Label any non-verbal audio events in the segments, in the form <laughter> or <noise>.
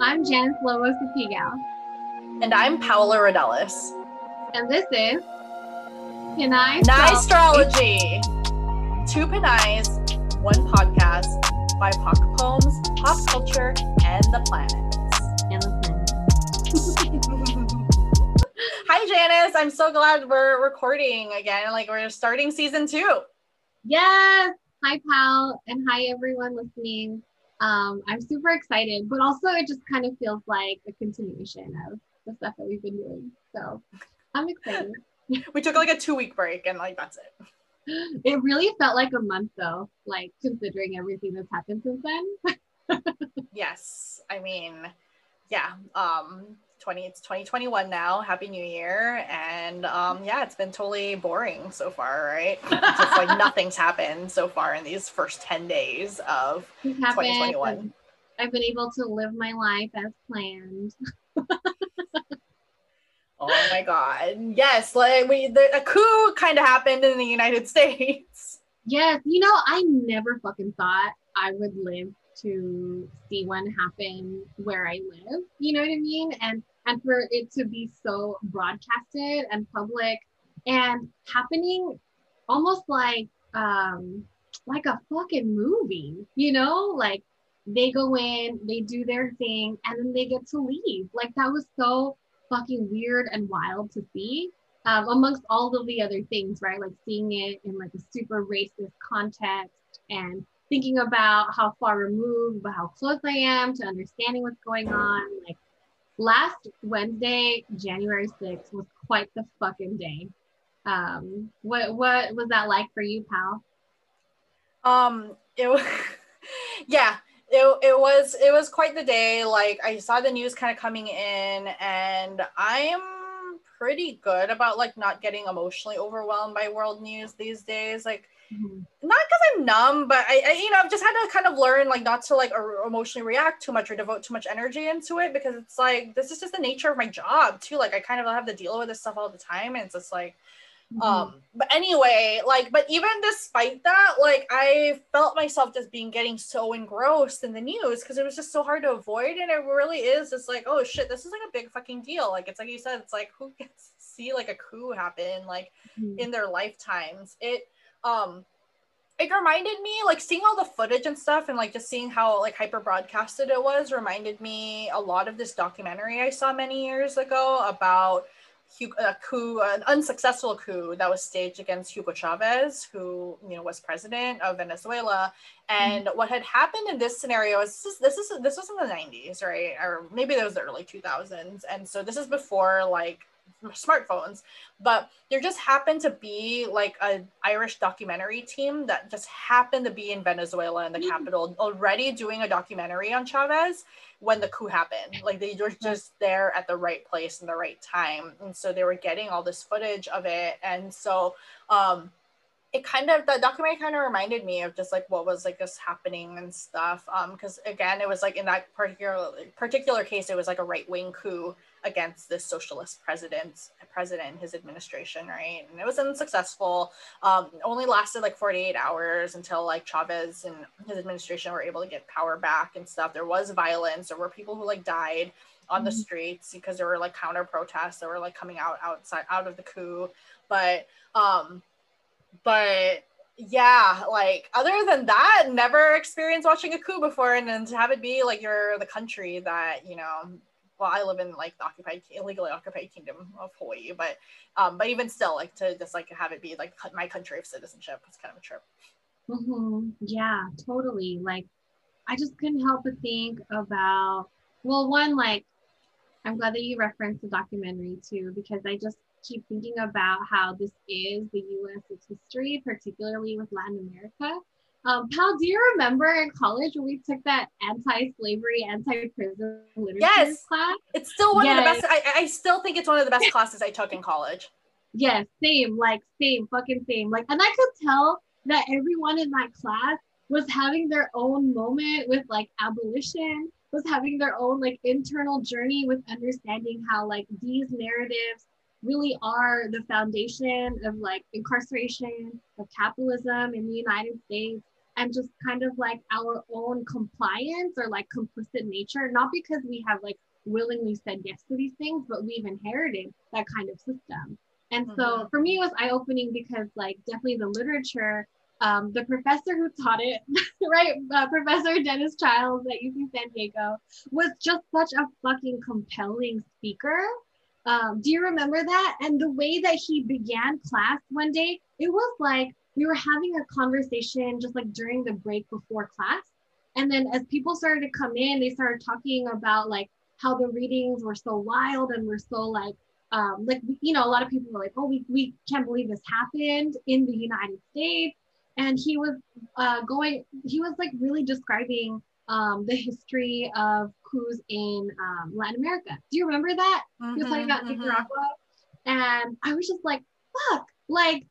I'm Janice Lobo Sapigao. And I'm Paola Rodellis. And this is Pinay Astrology. Two Pinays, one podcast, BIPOC poems, pop culture, and the planets. And the planets. <laughs> <laughs> Hi, Janice. I'm so glad we're recording again. Like, we're starting season two. Yes. Hi, Pal. And hi, everyone listening. Um, I'm super excited, but also it just kind of feels like a continuation of the stuff that we've been doing. So I'm excited. <laughs> we took like a two week break and like that's it. <gasps> It really felt like a month though, like considering everything that's happened since then. <laughs> yes. I mean, yeah. Um 20 it's 2021 now. Happy new year. And um yeah it's been totally boring so far right? <laughs> Just like nothing's happened so far in these first 10 days of 2021 i've been able to live my life as planned. <laughs> Oh my god. Yes like we the, a coup kind of happened in the united <laughs> states. Yes you know i never fucking thought i would live to see one happen where I live. You know what I mean? And and for it to be so broadcasted and public and happening almost like um like a fucking movie, you know? Like they go in, they do their thing, and then they get to leave. Like that was so fucking weird and wild to see. Um, amongst all of the other things, right? Like seeing it in like a super racist context and thinking about how far removed, but how close I am to understanding what's going on. Like last Wednesday, January 6th was quite the fucking day. Um, what what was that like for you, pal? Um, it was <laughs> yeah, it, it was it was quite the day. Like I saw the news kind of coming in, and I'm pretty good about like not getting emotionally overwhelmed by world news these days. Like Mm-hmm. Not because I'm numb, but I, I, you know, I've just had to kind of learn like not to like emotionally react too much or devote too much energy into it because it's like this is just the nature of my job too. Like I kind of have to deal with this stuff all the time, and it's just like, mm-hmm. um. But anyway, like, but even despite that, like, I felt myself just being getting so engrossed in the news because it was just so hard to avoid, and it really is just like, oh shit, this is like a big fucking deal. Like it's like you said, it's like who gets to see like a coup happen like mm-hmm. in their lifetimes. It um it reminded me like seeing all the footage and stuff and like just seeing how like hyper broadcasted it was reminded me a lot of this documentary I saw many years ago about a coup, an unsuccessful coup that was staged against Hugo Chavez, who you know was president of Venezuela. And mm-hmm. what had happened in this scenario is this is this is this was in the 90s, right? Or maybe that was the early 2000s. And so this is before like smartphones but there just happened to be like an irish documentary team that just happened to be in venezuela in the mm. capital already doing a documentary on chavez when the coup happened like they were just there at the right place in the right time and so they were getting all this footage of it and so um it kind of the documentary kind of reminded me of just like what was like just happening and stuff um because again it was like in that particular particular case it was like a right-wing coup against this socialist president president and his administration right? And it was unsuccessful. Um, only lasted like 48 hours until like chavez and his administration were able to get power back and stuff. There was violence. There were people who like died on mm-hmm. the streets because there were like counter protests that were like coming out outside out of the coup. But um but yeah like other than that never experienced watching a coup before and then to have it be like you're the country that you know well, I live in like the occupied, illegally occupied kingdom of Hawaii, but um, but even still, like to just like have it be like my country of citizenship was kind of a trip. Mm-hmm. Yeah, totally. Like, I just couldn't help but think about well, one like I'm glad that you referenced the documentary too, because I just keep thinking about how this is the U.S.'s history, particularly with Latin America. Um, Pal, do you remember in college when we took that anti-slavery, anti-prison literature yes. class? It's still one yes. of the best. I, I still think it's one of the best classes I took in college. Yes, same, like same, fucking same. Like, and I could tell that everyone in that class was having their own moment with like abolition, was having their own like internal journey with understanding how like these narratives really are the foundation of like incarceration, of capitalism in the United States, and just kind of like our own compliance or like complicit nature, not because we have like willingly said yes to these things, but we've inherited that kind of system. And mm-hmm. so for me, it was eye opening because, like, definitely the literature, um, the professor who taught it, <laughs> right, uh, Professor Dennis Childs at UC San Diego, was just such a fucking compelling speaker. Um, do you remember that? And the way that he began class one day, it was like we were having a conversation just like during the break before class. And then as people started to come in, they started talking about like how the readings were so wild and were so like um, like you know a lot of people were like oh we, we can't believe this happened in the united states and he was uh, going he was like really describing um, the history of coups in um, latin america do you remember that mm-hmm, he was talking about mm-hmm. nicaragua and i was just like fuck like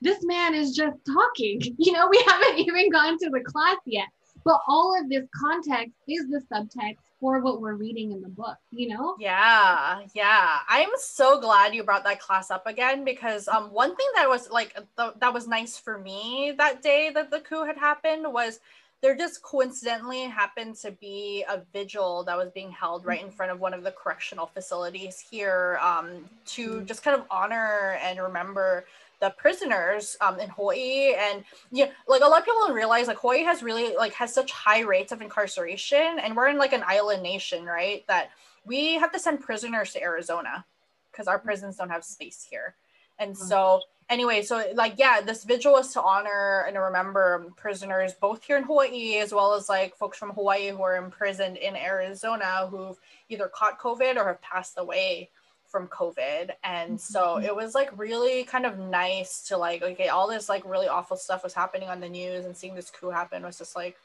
this man is just talking <laughs> you know we haven't <laughs> even gone to the class yet but all of this context is the subtext for what we're reading in the book, you know? Yeah, yeah. I'm so glad you brought that class up again because um one thing that was like th- that was nice for me that day that the coup had happened was there just coincidentally happened to be a vigil that was being held right in front of one of the correctional facilities here um, to mm-hmm. just kind of honor and remember the prisoners um, in Hawaii. And yeah, like a lot of people don't realize like Hawaii has really like has such high rates of incarceration, and we're in like an island nation, right? That we have to send prisoners to Arizona because our prisons don't have space here. And mm-hmm. so anyway, so like yeah, this vigil was to honor and to remember prisoners both here in Hawaii as well as like folks from Hawaii who are imprisoned in Arizona who've either caught COVID or have passed away from COVID. And so mm-hmm. it was like really kind of nice to like, okay, all this like really awful stuff was happening on the news and seeing this coup happen was just like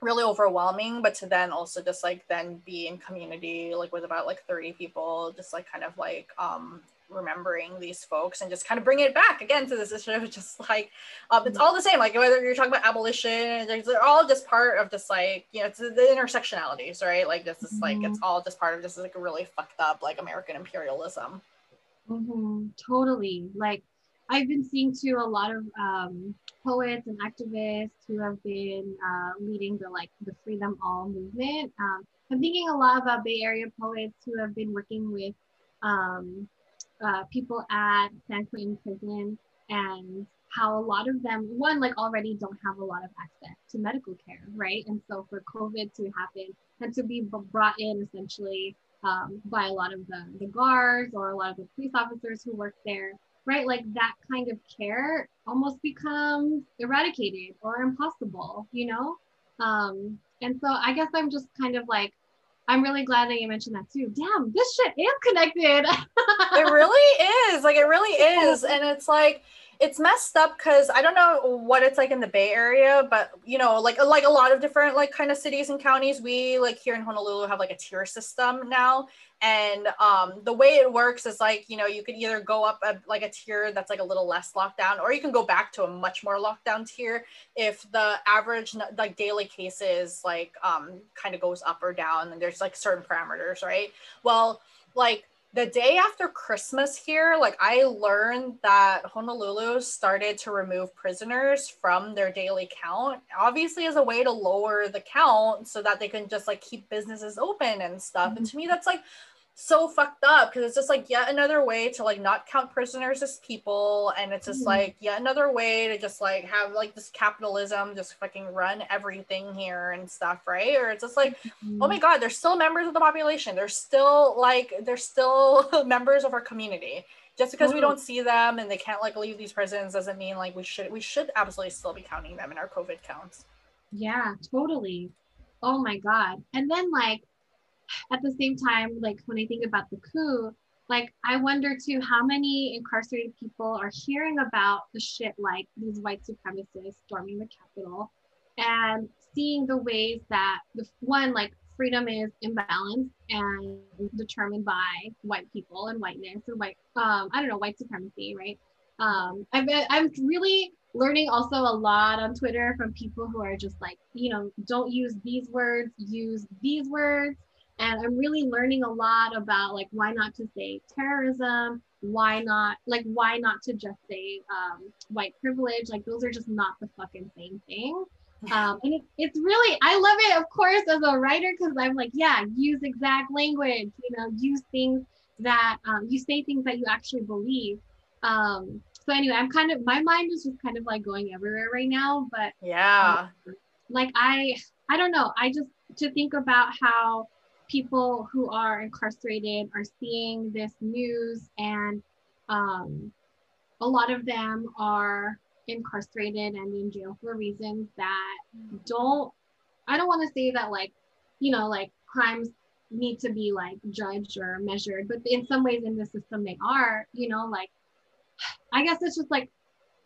really overwhelming. But to then also just like then be in community like with about like 30 people, just like kind of like um remembering these folks and just kind of bring it back again to this issue of just like um, it's all the same like whether you're talking about abolition they're all just part of just like you know it's the intersectionalities right? Like this is like it's mm-hmm. all just part of just like a really fucked up like american imperialism. Mm-hmm. totally. Like i've been seeing too a lot of um, poets and activists who have been uh, leading the like the freedom all movement. Um, i'm thinking a lot about bay area poets who have been working with um, uh, people at San Quentin prison and how a lot of them, one, like already don't have a lot of access to medical care, right? And so for COVID to happen and to be brought in essentially um, by a lot of the, the guards or a lot of the police officers who work there, right? Like that kind of care almost becomes eradicated or impossible, you know? Um, and so I guess I'm just kind of like I'm really glad that you mentioned that too. Damn, this shit is connected. it really is. Like it really <laughs> is. And it's like it's messed up because I don't know what it's like in the Bay Area, but you know, like like a lot of different like kind of cities and counties, we like here in Honolulu have like a tier system now, and um, the way it works is like you know you could either go up a, like a tier that's like a little less lockdown or you can go back to a much more lockdown tier if the average like daily cases like um, kind of goes up or down and there's like certain parameters right well like the day after Christmas here, like I learned that Honolulu started to remove prisoners from their daily count, obviously as a way to lower the count so that they can just like keep businesses open and stuff. Mm-hmm. And to me, that's like so fucked up because it's just like yet another way to like not count prisoners as people and it's just mm-hmm. like yet another way to just like have like this capitalism just fucking run everything here and stuff right? Or it's just like mm-hmm. oh my god they're still members of the population. They're still like they're still <laughs> members of our community. Just because we don't see them and they can't like leave these prisons doesn't mean like we should we should absolutely still be counting them in our covid counts. Yeah totally. Oh my god. And then like at the same time, like when I think about the coup, like I wonder too how many incarcerated people are hearing about the shit like these white supremacists storming the Capitol and seeing the ways that the one like freedom is imbalanced and determined by white people and whiteness and white um I don't know white supremacy right? Um I've been, I'm really learning also a lot on Twitter from people who are just like you know don't use these words use these words and i'm really learning a lot about like why not to say terrorism why not like why not to just say um, white privilege like those are just not the fucking same thing. Um, and it, it's really i love it of course as a writer because i'm like yeah use exact language you know use things that um, you say things that you actually believe. Um, so anyway i'm kind of my mind is just kind of like going everywhere right now but yeah. um, like i i don't know i just to think about how people who are incarcerated are seeing this news and um, a lot of them are incarcerated and in jail for reasons that don't i don't want to say that like you know like crimes need to be like judged or measured but in some ways in the system they are you know like <sighs> i guess it's just like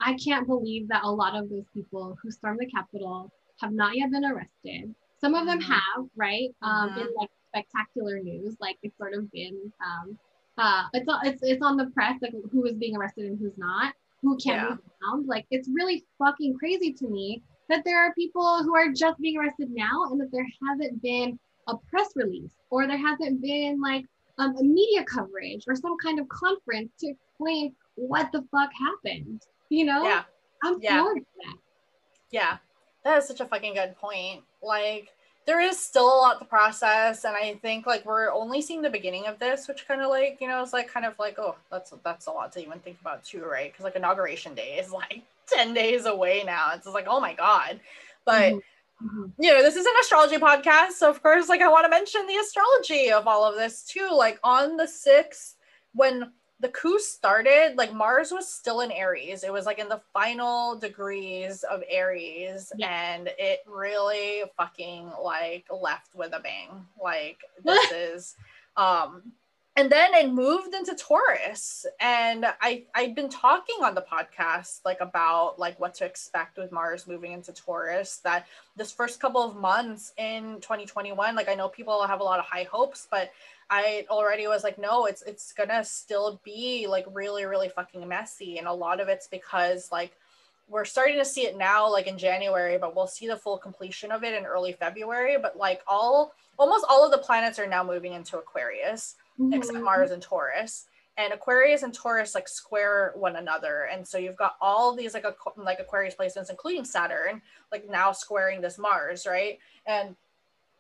i can't believe that a lot of those people who stormed the capitol have not yet been arrested some of them mm-hmm. have right um mm-hmm. in like spectacular news like it's sort of been um uh it's it's it's on the press like who is being arrested and who's not who can't yeah. be found like it's really fucking crazy to me that there are people who are just being arrested now and that there hasn't been a press release or there hasn't been like um, a media coverage or some kind of conference to explain what the fuck happened you know? Yeah. I'm yeah. that. Yeah. That is such a fucking good point. Like there is still a lot to process and i think like we're only seeing the beginning of this which kind of like you know is like kind of like oh that's that's a lot to even think about too right because like inauguration day is <laughs> like 10 days away now it's just like oh my god but mm-hmm. mm-hmm. you know this is an astrology podcast so of course like i want to mention the astrology of all of this too like on the 6th when the coup started, like Mars was still in Aries. It was like in the final degrees of Aries, yeah. and it really fucking like left with a bang. Like <laughs> this is um and then it moved into Taurus. And I i've been talking on the podcast like about like what to expect with Mars moving into Taurus. That this first couple of months in 2021, like I know people have a lot of high hopes, but I already was like, no, it's it's gonna still be like really, really fucking messy. And a lot of it's because like we're starting to see it now, like in January, but we'll see the full completion of it in early February. But like all almost all of the planets are now moving into Aquarius, mm-hmm. except Mars and Taurus. And Aquarius and Taurus like square one another, and so you've got all these like like Aquarius placements, including Saturn, like now squaring this Mars, right? And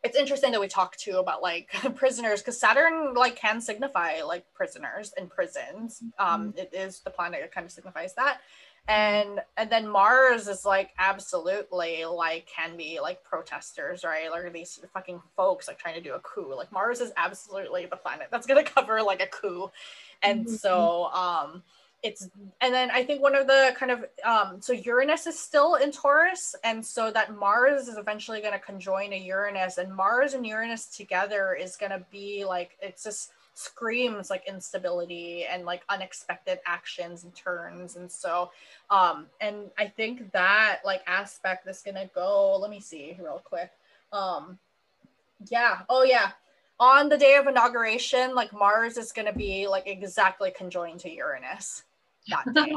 it's interesting that we talk too about like <laughs> prisoners because Saturn like can signify like prisoners in prisons. Um, mm-hmm. it is the planet that kind of signifies that, and and then Mars is like absolutely like can be like protesters, right? Like these fucking folks like trying to do a coup. Like Mars is absolutely the planet that's gonna <laughs> cover like a coup, and mm-hmm. so um it's and then I think one of the kind of um, so Uranus is still in Taurus, and so that Mars is eventually going to conjoin a Uranus, and Mars and Uranus together is going to be like it's just screams like instability and like unexpected actions and turns, and so um, and I think that like aspect is going to go. Let me see real quick. Um, yeah. Oh yeah on the day of inauguration, like Mars is going to be like exactly conjoined to Uranus that <laughs> day.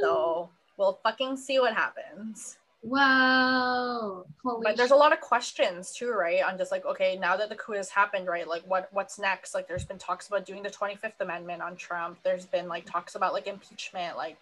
so we'll fucking see what happens. Wow. Holy but there's a lot of questions too, right? On just like, okay, now that the coup has happened, right? Like what what's next? Like there's been talks about doing the 25th Amendment on Trump. There's been like talks about like impeachment, like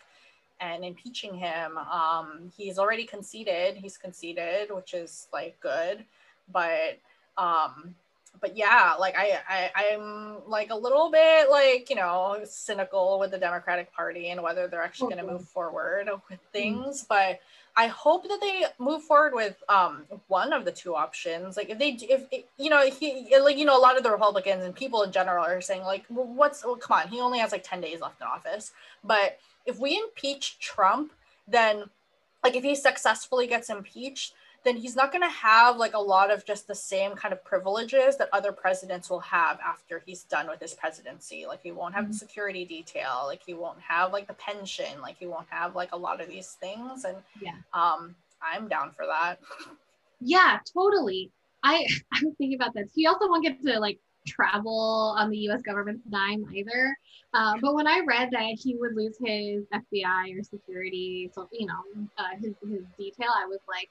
and impeaching him. Um, he's already conceded, he's conceded, which is like good. But um but yeah, like I, I I'm like a little bit like you know cynical with the Democratic Party and whether they're actually going to move forward with mm. things. But I hope that they move forward with um one of the two options. Like if they if you know he like you know a lot of the Republicans and people in general are saying like well, what's well, come on he only has like ten days left in office. But if we impeach Trump, then like if he successfully gets impeached then he's not going to have like a lot of just the same kind of privileges that other presidents will have after he's done with his presidency. Like he won't have mm-hmm. the security detail, like he won't have like the pension, like he won't have like a lot of these things. And yeah, um, I'm down for that. Yeah, totally. I <laughs> I was thinking about this. He also won't get to like travel on the U.S. government's dime either. Um, but when I read that he would lose his FBI or security, so you know, uh, his his detail, I was like,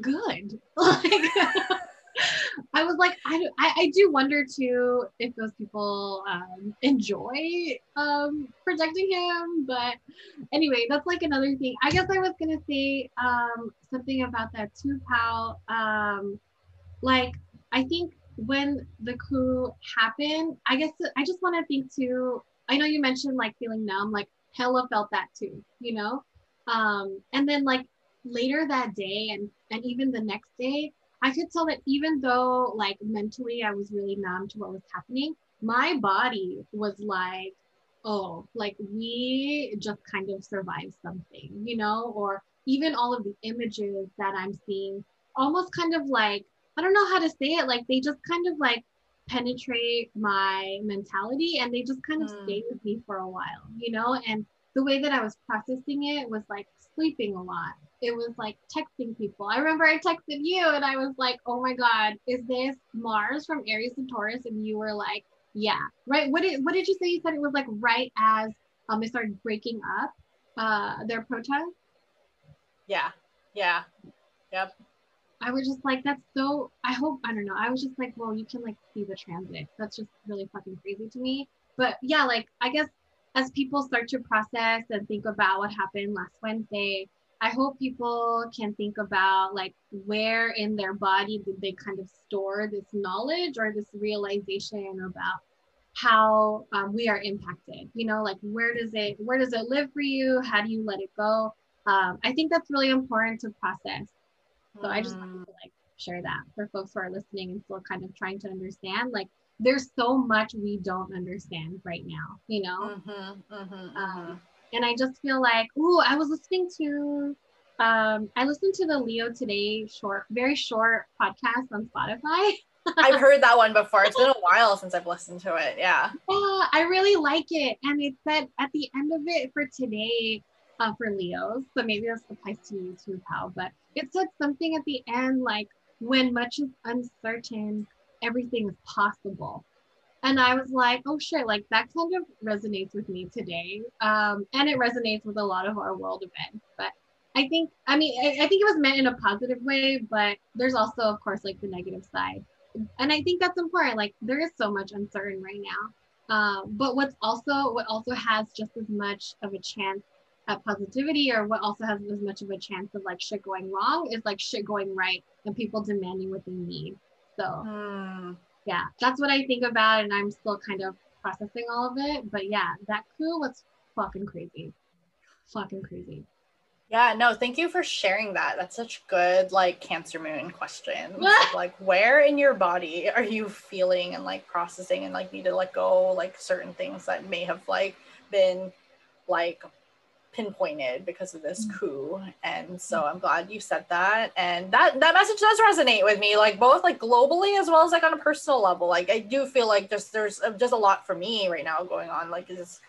good. <laughs> Like, I was like, I, do, I, I do wonder too if those people um, enjoy um, protecting him. But anyway, that's like another thing. I guess I was gonna say um, something about that too, pal. Um, like, I think when the coup happened, I guess I just want to think too. I know you mentioned like feeling numb, like hella felt that too, you know. Um, and then like later that day and and even the next day, I could tell that even though like mentally I was really numb to what was happening, my body was like, oh, like we just kind of survived something, you know, or even all of the images that I'm seeing almost kind of like, I don't know how to say it, like they just kind of like penetrate my mentality and they just kind of mm. stay with me for a while, you know, and the way that I was processing it was like sleeping a lot it was like texting people. I remember I texted you and I was like, oh my God, is this Mars from Aries and Taurus? And you were like, yeah, right. What did what did you say? You said it was like right as um they started breaking up uh their protest. Yeah. Yeah. Yep. I was just like, that's so I hope I don't know. I was just like, well, you can like see the transit. That's just really fucking crazy to me. But yeah, like I guess as people start to process and think about what happened last Wednesday, I hope people can think about like where in their body did they kind of store this knowledge or this realization about how um, we are impacted. You know, like where does it where does it live for you? How do you let it go? Um, I think that's really important to process. So mm. I just wanted to like share that for folks who are listening and still kind of trying to understand. Like there's so much we don't understand right now. You know. Mm-hmm, mm-hmm, um, mm-hmm and I just feel like, oh, I was listening to, um, I listened to the Leo Today short, very short podcast on Spotify. <laughs> I've heard that one before. It's been a while since I've listened to it. Yeah. Yeah, I really like it. And it said at the end of it for today, uh, for Leos, so maybe this applies to you too, pal, but it said something at the end like, when much is uncertain, everything is possible and I was like, oh shit, like that kind of resonates with me today. Um, and it resonates with a lot of our world events. But I think, I mean, I, I, think it was meant in a positive way, but there's also, of course, like the negative side. And I think that's important. Like there is so much uncertain right now. Uh, but what's also, what also has just as much of a chance at positivity or what also has as much of a chance of like shit going wrong is like shit going right and people demanding what they need. So. Hmm yeah, that's what I think about, and I'm still kind of processing all of it. But yeah, that coup was fucking crazy, fucking crazy. Yeah, no, thank you for sharing that. That's such good like Cancer Moon question. <laughs> like, where in your body are you feeling and like processing and like need to let go like certain things that may have like been like pinpointed because of this mm. coup. And so i'm glad you said that. And that that message does resonate with me like both like globally as well as like on a personal level. Like i do feel like just there's uh, just a lot for me right now going on like is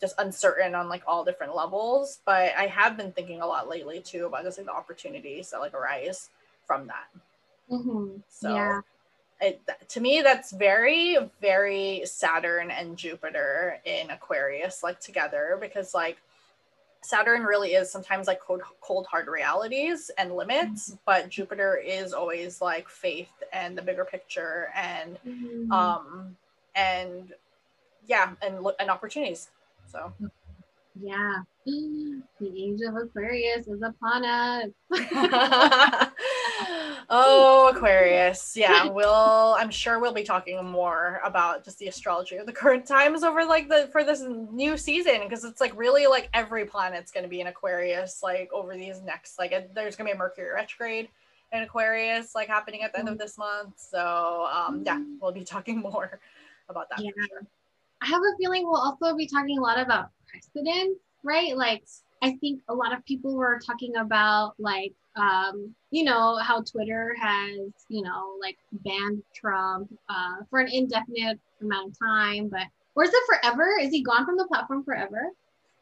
just uncertain on like all different levels. But i have been thinking a lot lately too about just like the opportunities that like arise from that. Mm-hmm. so yeah. it, to me that's very very saturn and jupiter in aquarius like together because like Saturn really is sometimes like cold, cold hard realities and limits, mm-hmm. but Jupiter is always like faith and the bigger picture and mm-hmm. um and yeah and and opportunities. So yeah, <gasps> the age of Aquarius is upon us. <laughs> <laughs> oh, <laughs> Aquarius. Yeah, we'll I'm sure we'll be talking more about just the astrology of the current times over like the for this new season because it's like really like every planet's going to be in Aquarius like over these next like there's going to be a Mercury retrograde in Aquarius like happening at the end of mm-hmm. this month. So, um yeah, mm-hmm. we'll be talking <laughs> more about that yeah. Sure. I have a feeling we'll also be talking a lot about precedent, right? Like I think a lot of people were talking about like um, you know, how Twitter has, you know, like banned Trump uh, for an indefinite amount of time, but or is it forever? Is he gone from the platform forever?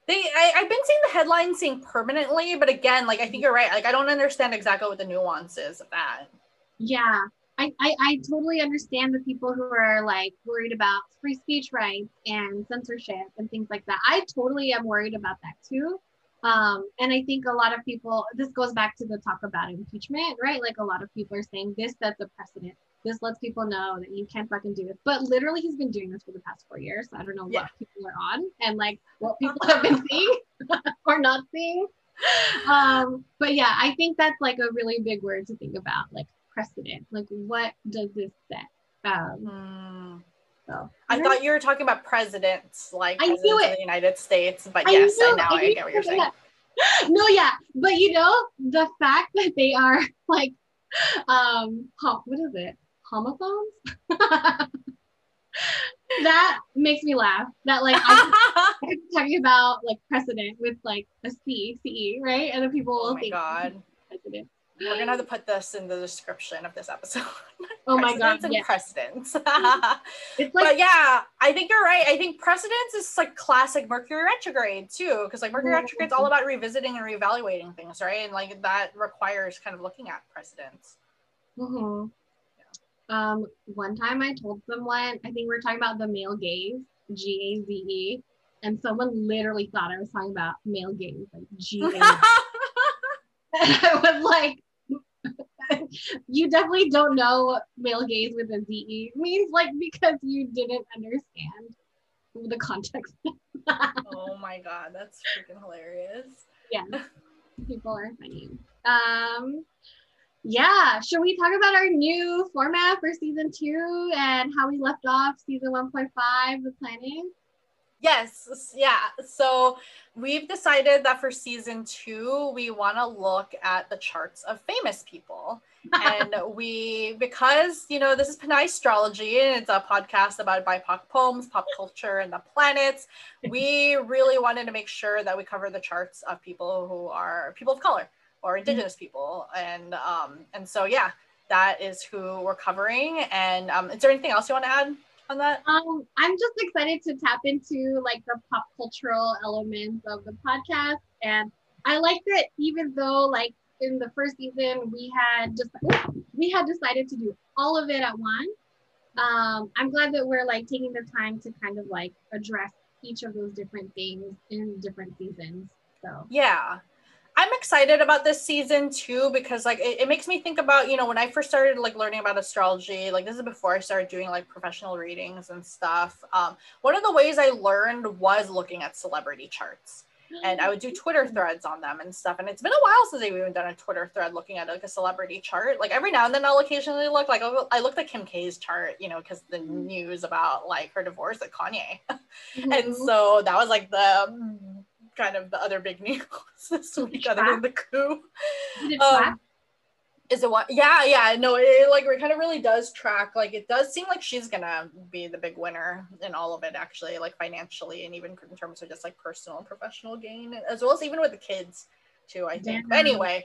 They, I, I've been seeing the headlines saying permanently, but again, like I think you're right. Like I don't understand exactly what the nuances of that. Yeah, I, I, I totally understand the people who are like worried about free speech rights and censorship and things like that. I totally am worried about that too. Um, and I think a lot of people, this goes back to the talk about impeachment, right? Like a lot of people are saying this sets a precedent this lets people know that you can't fucking do this. But literally, he's been doing this for the past four years. So I don't know Yeah. what people are on and like what people have been seeing <laughs> or not seeing. Um, but yeah, I think that's like a really big word to think about, like precedent. Like, what does this set? Um, Hmm. I thought you were talking about presidents, like I knew it. the United States. But I yes, I now I I get what you're saying. that. No, yeah, but you know the fact that they are <laughs> like, um, what is it? Homophones. <laughs> that makes me laugh. That like I'm <laughs> talking about like precedent with like a C, CE, right? And then people will oh my think god. precedent. We're gonna have to put this in the description of this episode. <laughs> Oh my god, and yeah. precedents. <laughs> It's like but yeah, I think you're right. I think precedents is like classic Mercury retrograde too, because like Mercury Mhm. retrograde's all about revisiting and reevaluating things, right? And like that requires kind of looking at precedents. Mhm. Um, one time I told someone, I think we were talking about the male gaze, G A Z E, and someone literally thought I was talking about male gaze, like G A. and <laughs> I was like, <laughs> you definitely don't know male gaze with a Z E means, like because you didn't understand the context. oh my god, that's freaking hilarious. yeah, <laughs> people are funny. Um, yeah, should we talk about our new format for season two and how we left off season 1.5, the planning? Yes, yeah. So we've decided that for season two, we want to look at the charts of famous people. <laughs> and we, because, you know, this is Pinay Astrology and it's a podcast about BIPOC poems, pop culture, and the planets, we really wanted to make sure that we cover the charts of people who are people of color or indigenous people. And, um, and so, yeah, that is who we're covering. And um, is there anything else you want to add on that? Um, I'm just excited to tap into like the pop cultural elements of the podcast. And I like that even though like in the first season we had just we had decided to do all of it at once. Um, I'm glad that we're like taking the time to kind of like address each of those different things in different seasons. So Yeah. I'm excited about this season too because like it, it makes me think about, you know, when I first started like learning about astrology, like this is before I started doing like professional readings and stuff. Um, one of the ways I learned was looking at celebrity charts. And I would do Twitter <gasps> threads on them and stuff. And it's been a while since I've even done a Twitter thread looking at like a celebrity chart. Like every now and then I'll occasionally look like I looked at Kim K's chart, you know, because the news about like her divorce with Kanye. <laughs> And Mhm. so that was like the mm, kind of the other big news <laughs> this week, other than the coup. Did it Um. Is it what? Yeah, yeah. No, it, it, like it kind of really does track. Like it does seem like she's gonna be the big winner in all of it, actually, like financially and even in terms of just like personal and professional gain, as well as even with the kids too. I think. Damn. anyway,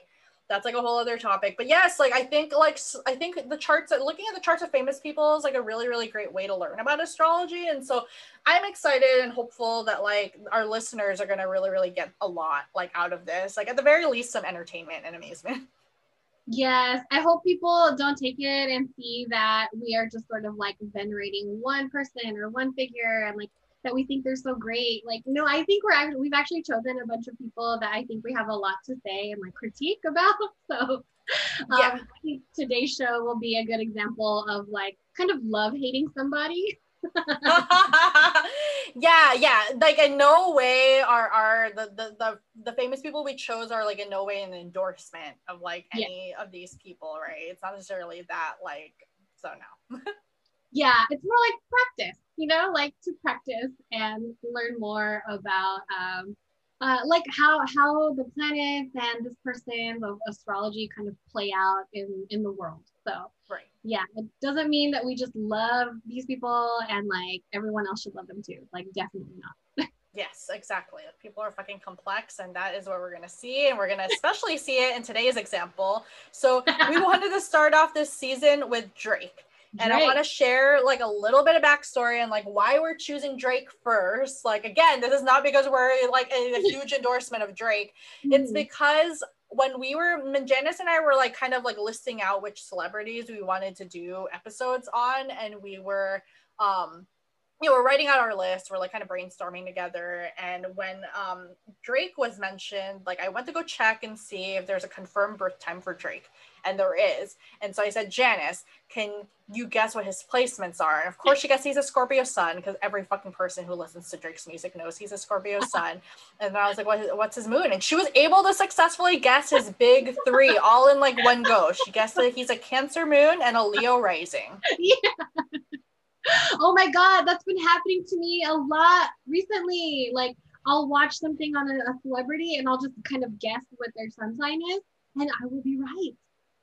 that's like a whole other topic. But yes, like I think like i think the charts, uh, looking at the charts of famous people is like a really really great way to learn about astrology, and so I'm excited and hopeful that like our listeners are gonna really really get a lot like out of this. Like at the very least, some entertainment and amusement. <laughs> Yes, I hope people don't take it and see that we are just sort of like venerating one person or one figure and like that we think they're so great. Like, no, I think we're actually we've actually chosen a bunch of people that I think we have a lot to say and like critique about. <laughs> So um, Yeah. I think today's show will be a good example of like kind of love hating somebody. <laughs> <laughs> yeah, yeah. Like in no way are are the, the the the famous people we chose are like in no way an endorsement of like Yeah. any of these people, right? It's not necessarily that like so no. Yeah, it's more like practice, you know, like to practice and learn more about um uh, like how how the planets and this person of astrology kind of play out in in the world. So Right. yeah, it doesn't mean that we just love these people and like everyone else should love them too. Like definitely not. <laughs> Yes, exactly. People are fucking complex, and that is what we're gonna see, and we're gonna especially see it in today's example. So we <laughs> wanted to start off this season with Drake. And I want to share like a little bit of backstory and like why we're choosing Drake first. Like again, this is not because we're like a, a huge endorsement of Drake. It's Mhm. because when we were Janice and I were like kind of like listing out which celebrities we wanted to do episodes on, and we were um you know, we're writing out our list, we're like kind of brainstorming together. And when um, Drake was mentioned, like I went to go check and see if there's a confirmed birth time for Drake. And there is. And so I said, Janice, can you guess what his placements are? And of course, she guessed he's a Scorpio sun because every fucking person who listens to Drake's music knows he's a Scorpio <laughs> sun. and then I was like, what, what's his moon? And she was able to successfully guess his big three all in like one go. She guessed that he's a Cancer moon and a Leo rising. <laughs> Yeah oh my god, that's been happening to me a lot recently. Like I'll watch something on a, a, celebrity and I'll just kind of guess what their sun sign is, and I will be right.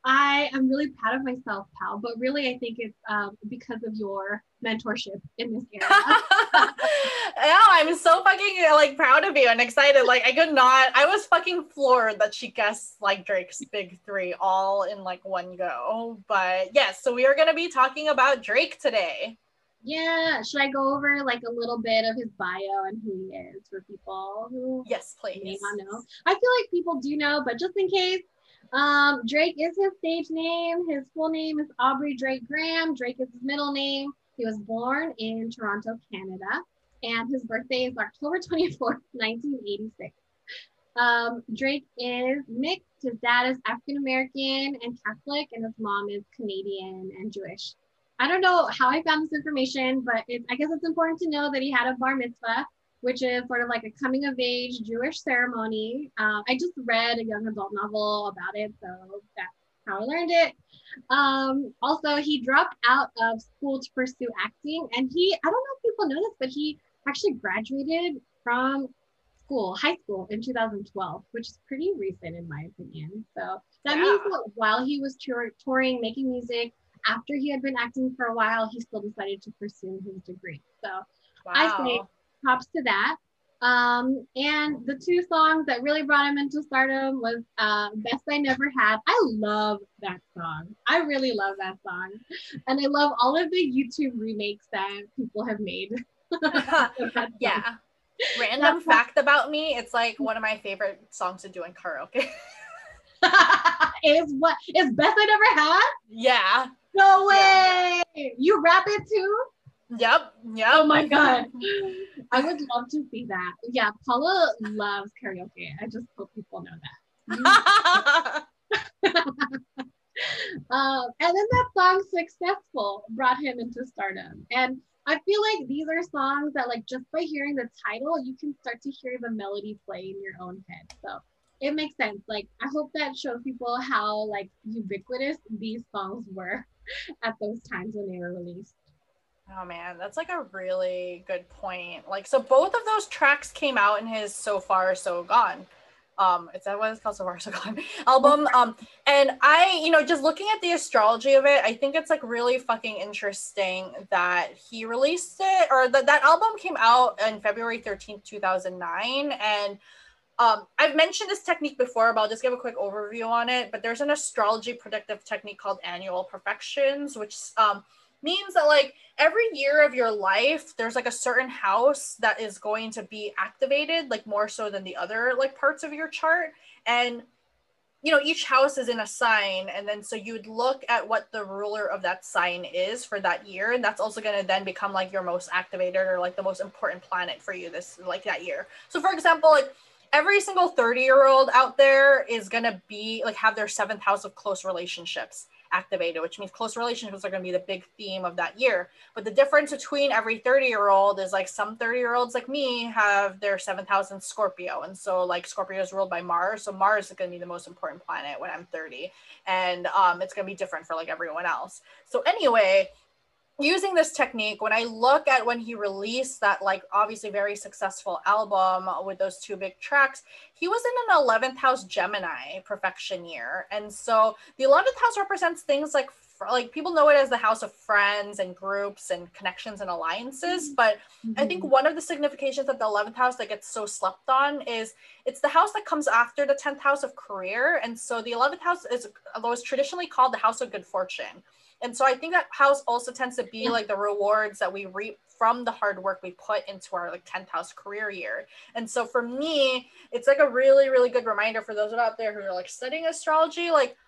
I am really proud of myself, pal. But really, I think it's um, because of your mentorship in this area. <laughs> yeah, I'm so fucking like proud of you and excited. Like I could not. I was fucking floored that she guessed like Drake's big three all in like one go. But yes, so we are gonna be talking about Drake today. Yeah, should I go over like a little bit of his bio and who he is for people who yes, please may not know? I feel like people do know, but just in case, um, Drake is his stage name. His full name is Aubrey Drake Graham. Drake is his middle name. He was born in Toronto, Canada, and his birthday is October <laughs> 24th, 1986. Um, Drake is mixed. His dad is African American and Catholic, and his mom is Canadian and Jewish. I don't know how I found this information, but it, I guess it's important to know that he had a bar mitzvah, which is sort of like a coming of age Jewish ceremony. Uh, I just read a young adult novel about it, so that's how I learned it. Um, also, he dropped out of school to pursue acting, and he, I don't know if people know this, but he actually graduated from school, high school in 2012, which is pretty recent in my opinion. So that yeah. means that while he was tour- touring, making music, after he had been acting for a while, he still decided to pursue his degree. So wow. I say props to that. Um, and the two songs that really brought him into stardom was uh, Best I Never Had. I love that song. I really love that song. And I love all of the YouTube remakes that people have made. <laughs> <laughs> yeah. Random fact about me, it's like one of my favorite songs to do in karaoke. <laughs> is what is best I never had? Yeah. No way! Yeah. You rap it too? Yep. Yep. Oh my god. <laughs> I would love to see that. Yeah, Paola loves karaoke. I just hope people know that. <laughs> um, and then that song successful brought him into stardom and i feel like these are songs that like just by hearing the title you can start to hear the melody play in your own head so it makes sense like i hope that shows people how like ubiquitous these songs were <laughs> at those times when they were released. Oh man, that's like a really good point. Like, so both of those tracks came out in his "So Far So Gone." Um, is that what it's called? "So Far So Gone" <laughs> album. Um, and I, you know, just looking at the astrology of it, I think it's like really fucking interesting that he released it, or that that album came out in February thirteenth, two thousand nine, and um, I've mentioned this technique before, but I'll just give a quick overview on it. But there's an astrology predictive technique called annual profections, which um, means that like every year of your life, there's like a certain house that is going to be activated, like more so than the other like parts of your chart. And you know, each house is in a sign, and then so you'd look at what the ruler of that sign is for that year, and that's also going to then become like your most activated or like the most important planet for you this like that year. So, for example, like every single 30 year old out there is going to be like have their seventh house of close relationships activated, which means close relationships are going to be the big theme of that year. But the difference between every 30 year old is like some 30 year olds like me have their seventh house in Scorpio. And so, like, Scorpio is ruled by Mars. So, Mars is going to be the most important planet when I'm 30. And um, it's going to be different for like everyone else. So, anyway, using this technique when i look at when he released that like obviously very successful album with those two big tracks he was in an 11th house gemini profection year and so the 11th house represents things like like people know it as the house of friends and groups and connections and alliances mm-hmm. but mm-hmm. i think mm-hmm. one of the significations of the 11th house that gets so slept on is it's the house that comes after the 10th house of career and so the 11th house is although it's traditionally called the house of good fortune and so I think that house also tends to be like the rewards that we reap from the hard work we put into our like 10th house career year. And so for me, it's like a really, really good reminder for those out there who are like studying astrology, like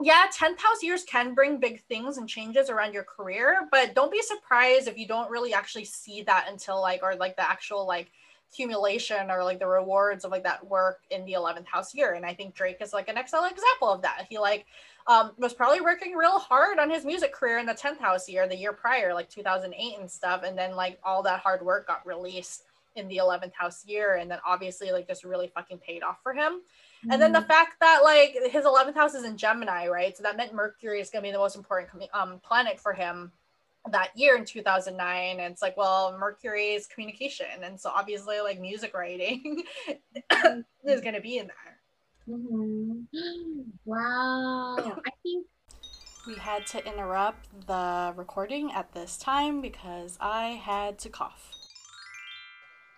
yeah, 10th house years can bring big things and changes around your career, but don't be surprised if you don't really actually see that until like, or like the actual like accumulation or like the rewards of like that work in the 11th house year. And I think Drake is like an excellent example of that. He like um, was probably working real hard on his music career in the 10th house year, the year prior, like 2008 and stuff. And then like all that hard work got released in the 11th house year. And then obviously like just really fucking paid off for him. And then the mm-hmm. fact that like his 11th house is in Gemini, right? So that meant Mercury is going to be the most important um, planet for him that year in 2009 and it's like well mercury is communication. And so obviously like music writing <laughs> is going to be in there. Mm-hmm. wow. I think we had to interrupt the recording at this time because i had to cough.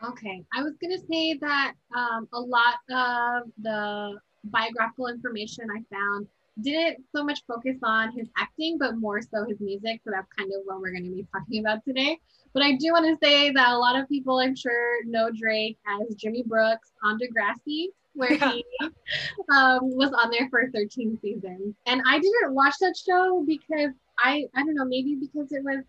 Okay, I was gonna say that um, a lot of the biographical information I found didn't so much focus on his acting, but more so his music. So that's kind of what we're going to be talking about today. But I do want to say that a lot of people, I'm sure, know Drake as Jimmy Brooks on Degrassi, where he um, was on there for 13 seasons. And I didn't watch that show because I, I don't know, maybe because it was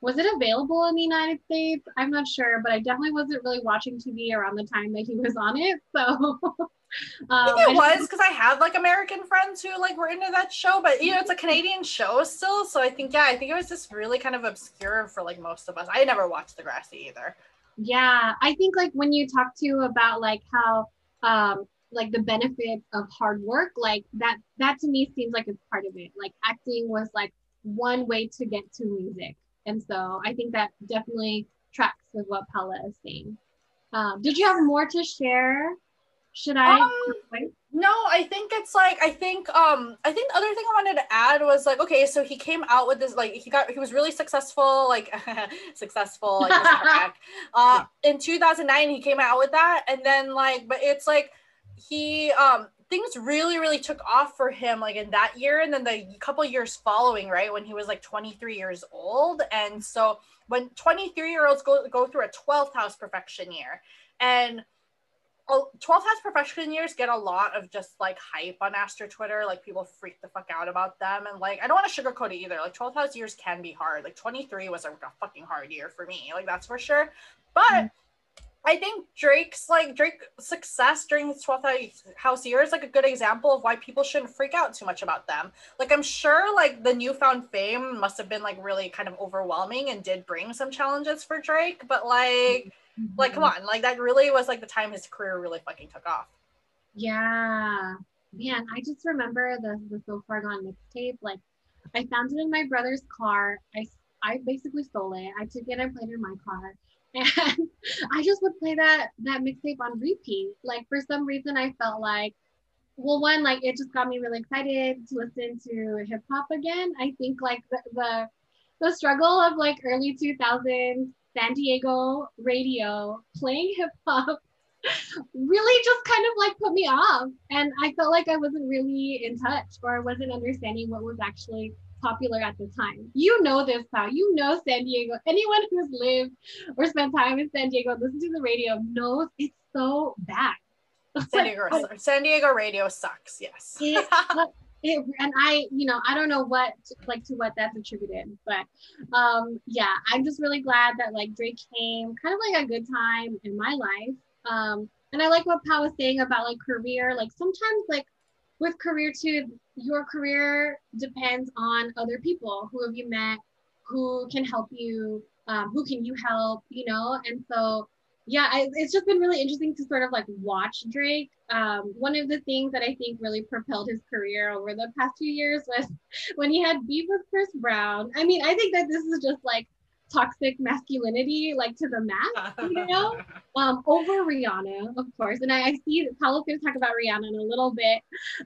was it available in the United States? I'm not sure, but I definitely wasn't really watching TV around the time that he was on it. So <laughs> <laughs> um, I think it was because I have like American friends who like were into that show, but you know, it's a Canadian show still. So I think, yeah, I think it was just really kind of obscure for like most of us. I never watched Degrassi either. Yeah. I think like when you talk to about like how um like the benefit of hard work, like that that to me seems like it's part of it. Like acting was like one way to get to music and so I think that definitely tracks with what Paola is saying. Um, did you have more to share? Should I? Um, no, I think it's like I think um I think the other thing I wanted to add was like okay, so he came out with this like he got he was really successful like <laughs> successful like <laughs> uh in 2009 he came out with that and then like but it's like he um things really really took off for him like in that year and then the couple years following right when he was like 23 years old and so when 23 year olds go, go through a 12th house profection year and 12th house profection years get a lot of just like hype on Astro Twitter. Like people freak the fuck out about them. And like, I don't want to sugarcoat it either. Like 12th house years can be hard. Like 23 was a, a fucking hard year for me. Like that's for sure. But mm-hmm. I think Drake's like Drake success during his 12th house year is like a good example of why people shouldn't freak out too much about them. Like I'm sure like the newfound fame must have been like really kind of overwhelming and did bring some challenges for Drake, but like mm-hmm. Like come mm-hmm. on, like that really was like the time his career really fucking took off. Yeah. Man, I just remember the the So Far Gone mixtape. Like I found it in my brother's car. I I basically stole it. I took it and played it in my car <laughs> and I just would play that that mixtape on repeat. Like for some reason, I felt like, well, one like it just got me really excited to listen to hip hop again. I think like the, the the struggle of like early 2000s San Diego radio playing hip hop really just kind of like put me off and i felt like i wasn't really in touch or i wasn't understanding what was actually popular at the time. You know this, Pal. You know San Diego. Anyone who's lived or spent time in San Diego, listen to the radio, knows it's so bad. San Diego, San Diego radio sucks. Yes. It, <laughs> it, and I, you know, I don't know what like to what that's attributed, but um, yeah, I'm just really glad that like Drake came, kind of like a good time in my life. Um, and I like what Pal was saying about like career. Like sometimes like with career too, your career depends on other people. Who have you met? Who can help you? Um, who can you help? You know, and so yeah, I, it's just been really interesting to sort of like watch Drake. Um, one of the things that I think really propelled his career over the past few years was <laughs> when he had beef with Chris Brown. I mean, I think that this is just like toxic masculinity like to the max, you know, <laughs> um, over Rihanna, of course. And I, I see Paola's gonna talk about Rihanna in a little bit.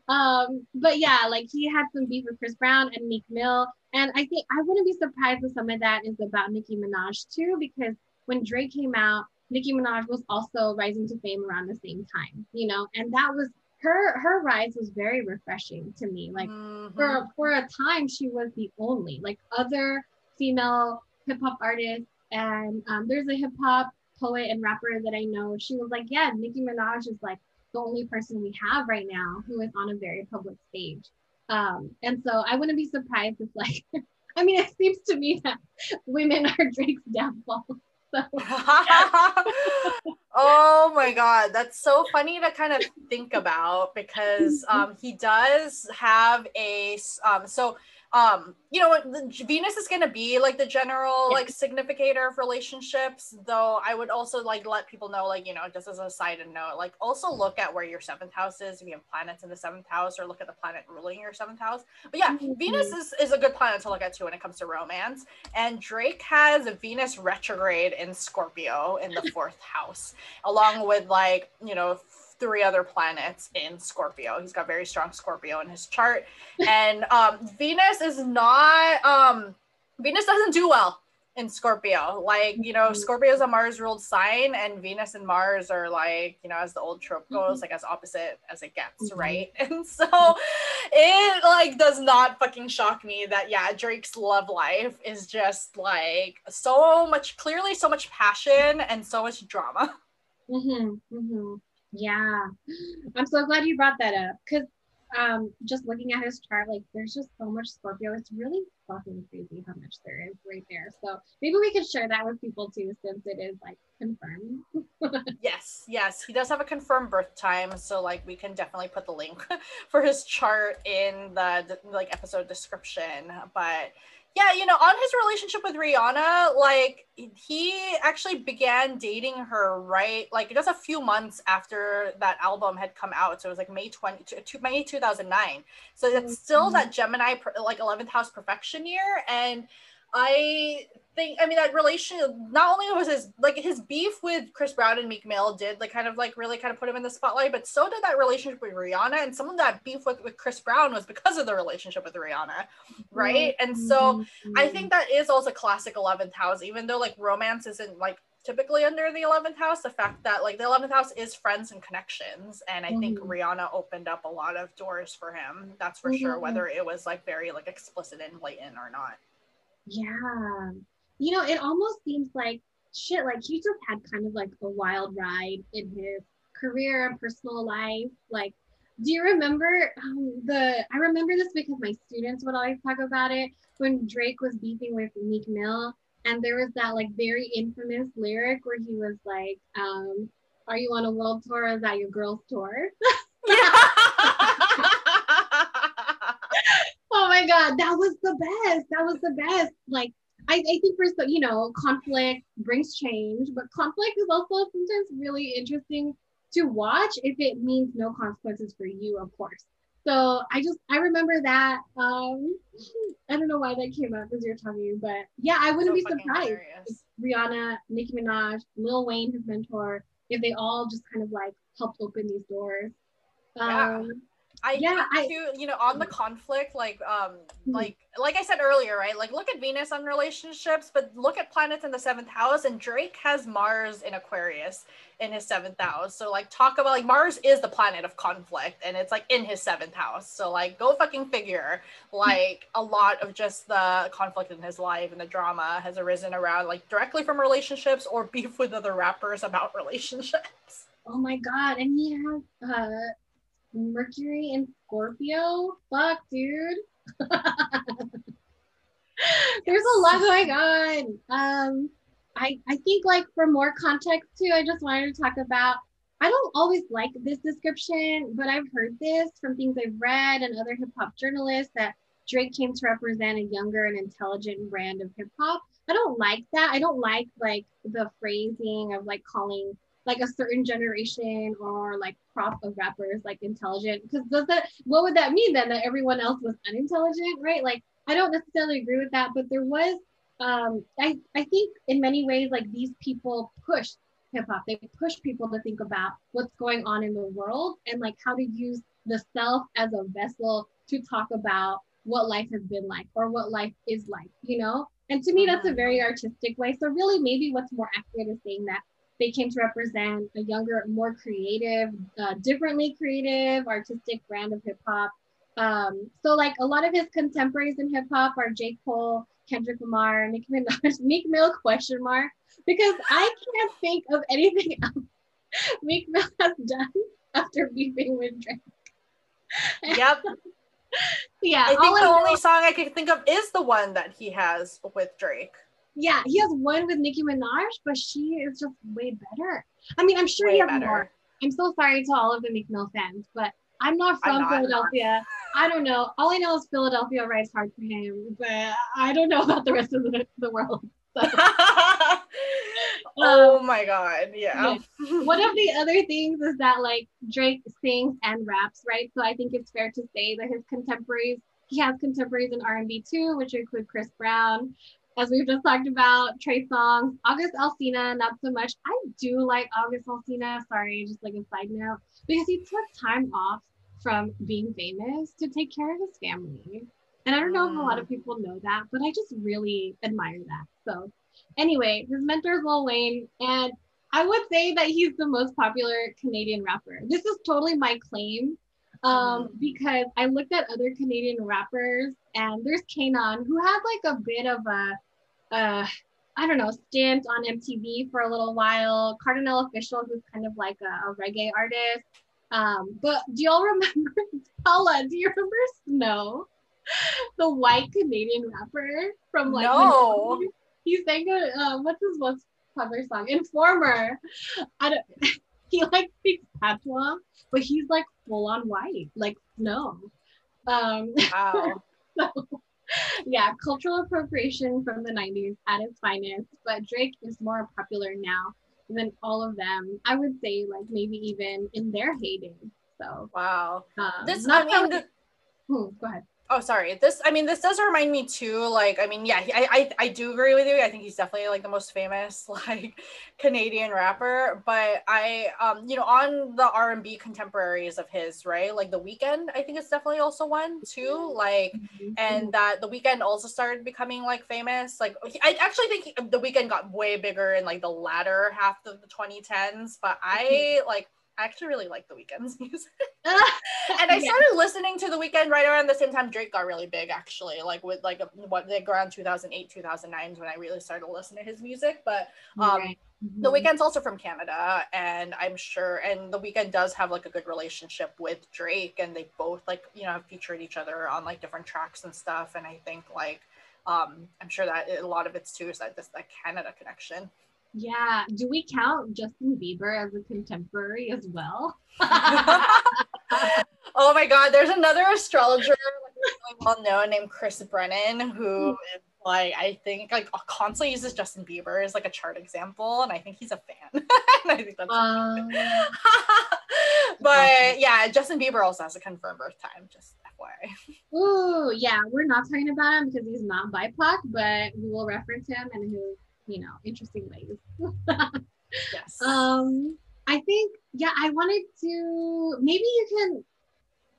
Um, but yeah, like he had some beef with Chris Brown and Meek Mill. And I think I wouldn't be surprised if some of that is about Nicki Minaj too, because when Drake came out, Nicki Minaj was also rising to fame around the same time, you know, and that was her her rise was very refreshing to me. Like mm-hmm. for for a time, she was the only like other female hip hop artist, and um, there's a hip hop poet and rapper that I know. She was like, "Yeah, Nicki Minaj is like the only person we have right now who is on a very public stage." Um, and so I wouldn't be surprised if like <laughs> I mean it seems to me that women are Drake's downfall. <laughs> <laughs> Oh my god, that's so funny to kind of think about because <laughs> um, he does have a um, so um you know venus is going to be like the general yeah. like significator of relationships though i would also like let people know like you know just as a side note like also look at where your seventh house is if you have planets in the seventh house or look at the planet ruling your seventh house but yeah mm-hmm. venus is, is a good planet to look at too when it comes to romance and drake has venus retrograde in scorpio in the <laughs> fourth house along with like you know three other planets in Scorpio. He's got very strong Scorpio in his chart. And <laughs> um, Venus is not, um, Venus doesn't do well in Scorpio. Like, you know, mm-hmm. Scorpio is a Mars ruled sign, and Venus and Mars are like, you know, as the old trope goes, mm-hmm. like as opposite as it gets, mm-hmm. right? <laughs> And so it like does not fucking shock me that, yeah, Drake's love life is just like so much, clearly so much passion and so much drama. Mm-hmm. Yeah. I'm so glad you brought that up because um just looking at his chart, like there's just so much Scorpio. It's really fucking crazy how much there is right there. So maybe we could share that with people too, since it is like confirmed. <laughs> yes, yes. He does have a confirmed birth time. So like we can definitely put the link <laughs> for his chart in the like episode description. But yeah, you know, on his relationship with Rihanna, like he actually began dating her right like just a few months after that album had come out. So it was like May 20 May 2009. So it's still mm-hmm. that Gemini like 11th house profection year and I think I mean that relationship not only was his like his beef with Chris Brown and Meek Mill did like kind of like really kind of put him in the spotlight, but so did that relationship with Rihanna and some of that beef with, with Chris Brown was because of the relationship with Rihanna, right? Mm-hmm. And so I think that is also classic 11th house, even though like romance isn't like typically under the 11th house the fact that like the 11th house is friends and connections and i mm-hmm. think rihanna opened up a lot of doors for him that's for mm-hmm. sure whether it was like very like explicit and blatant or not yeah. You know, it almost seems like shit, like he just had kind of like a wild ride in his career and personal life. Like, do you remember um, the? I remember this because my students would always talk about it when Drake was beefing with Meek Mill, and there was that like very infamous lyric where he was like, um, "Are you on a world tour? Or is that your girl's tour?" <laughs> <laughs> my god, that was the best. That was the best. Like I, I think for so you know, conflict brings change, but conflict is also sometimes really interesting to watch if it means no consequences for you, of course. So I just I remember that. Um, I don't know why that came up as you're talking, but yeah, I wouldn't so be surprised if Rihanna, Nicki Minaj, Lil Wayne, his mentor, if they all just kind of like helped open these doors. Yeah. I yeah, I, too, you know, on the conflict, like um mm-hmm. like like I said earlier, right? Like look at Venus on relationships, but look at planets in the seventh house, and Drake has Mars in Aquarius in his seventh house. So like talk about like Mars is the planet of conflict and it's like in his seventh house. So like go fucking figure. Like a lot of just the conflict in his life and the drama has arisen around like directly from relationships or <laughs> beef with other rappers about relationships. Oh my god, and he has uh Mercury and Scorpio. Fuck, dude. <laughs> There's a lot going on. Um, I I think like for more context too, I just wanted to talk about. I don't always like this description, but I've heard this from things I've read and other hip hop journalists that Drake came to represent a younger and intelligent brand of hip hop. I don't like that. I don't like like the phrasing of like calling like a certain generation or like crop of rappers like intelligent? Because does that what would that mean then that everyone else was unintelligent right? Like i don't necessarily agree with that but there was um i i think in many ways like these people push hip hop. They push people to think about what's going on in the world and like how to use the self as a vessel to talk about what life has been like or what life is like you know? And to me that's a mm-hmm. very artistic way. So really maybe what's more accurate is saying that they came to represent a younger, more creative, uh, differently creative, artistic brand of hip hop. Um, so like a lot of his contemporaries in hip hop are J. Cole, Kendrick Lamar, Nicki Minaj, <laughs> Meek Mill question mark because I can't think of anything else <laughs> Meek Mill has done after beefing with Drake. <laughs> Yep. yeah. I think the know- only song I can think of is the one that he has with Drake. Yeah, he has one with Nicki Minaj, but she is just way better. I mean, I'm sure Way he has better. more. I'm so sorry to all of the Meek Mill fans, but I'm not I'm from not. Philadelphia. I don't know. All I know is Philadelphia writes hard for him, but I don't know about the rest of the, the world. So, <laughs> um, oh my god, yeah. one of the other things is that like Drake sings and raps, right? So I think it's fair to say that his contemporaries, he has contemporaries in R&B too, which include Chris Brown, as we've just talked about, Trey Songz, August Alsina, not so much. I do like August Alsina. Sorry, just like a side note, because he took time off from being famous to take care of his family. And I don't know if a lot of mm. people know that, but I just really admire that. So, anyway, his mentor is Lil Wayne, and I would say that he's the most popular Canadian rapper. This is totally my claim um, because I looked at other Canadian rappers, and there's Kanon, who had like a bit of a, uh, I don't know, stint on MTV for a little while. Kardinal Offishall, who's kind of like a, a reggae artist. Um, but do y'all <laughs> remember Paola? Do you remember Snow, <laughs> the white Canadian rapper from like No. he sang a uh, what's his most popular song? Informer. I don't. <laughs> He like speaks patois, but he's like full on white, like snow. Um, Wow. <laughs> so yeah, cultural appropriation from the 90s at its finest, but Drake is more popular now than all of them. I would say like maybe even in their heyday. So Wow. um, This not I mean the, hmm, go ahead. Oh, sorry. This, I mean, this does remind me too. Like, I mean, yeah, I, I, I do agree with you. I think he's definitely like the most famous <laughs> like Canadian rapper. But I, um, you know, on the R and B contemporaries of his, right? Like The Weeknd, I think it's definitely also one too. Mm-hmm. Like, mm-hmm. and mm-hmm. that The Weeknd also started becoming like famous. Like, I actually think he- The Weeknd got way bigger in like the latter half of the 2010s. But I like. I actually really like The Weeknd's <laughs> music. <laughs> and I Yeah. started listening to The Weeknd right around the same time Drake got really big, actually, like with like what like around 2008, 2009 is when I really started listening to his music. But um, Right. The Mhm. Weeknd's also from Canada, and I'm sure, and The Weeknd does have like a good relationship with Drake, and they both like you know have featured each other on like different tracks and stuff. And I think like um, I'm sure that a lot of it's too is that this that Canada connection. Yeah. Do we count Justin Bieber as a contemporary as well? <laughs> oh my god, there's another astrologer really <laughs> well known named Chris Brennan who is like I think like constantly uses Justin Bieber as like a chart example, and I think he's a fan. <laughs> and I think that's Um, but yeah, Justin Bieber also has a confirmed birth time, just FYI. ooh, yeah, we're not talking about him because he's not BIPOC, but we will reference him and his, you know, interesting ways. Yes. <laughs> Um, I think, yeah, I wanted to maybe you can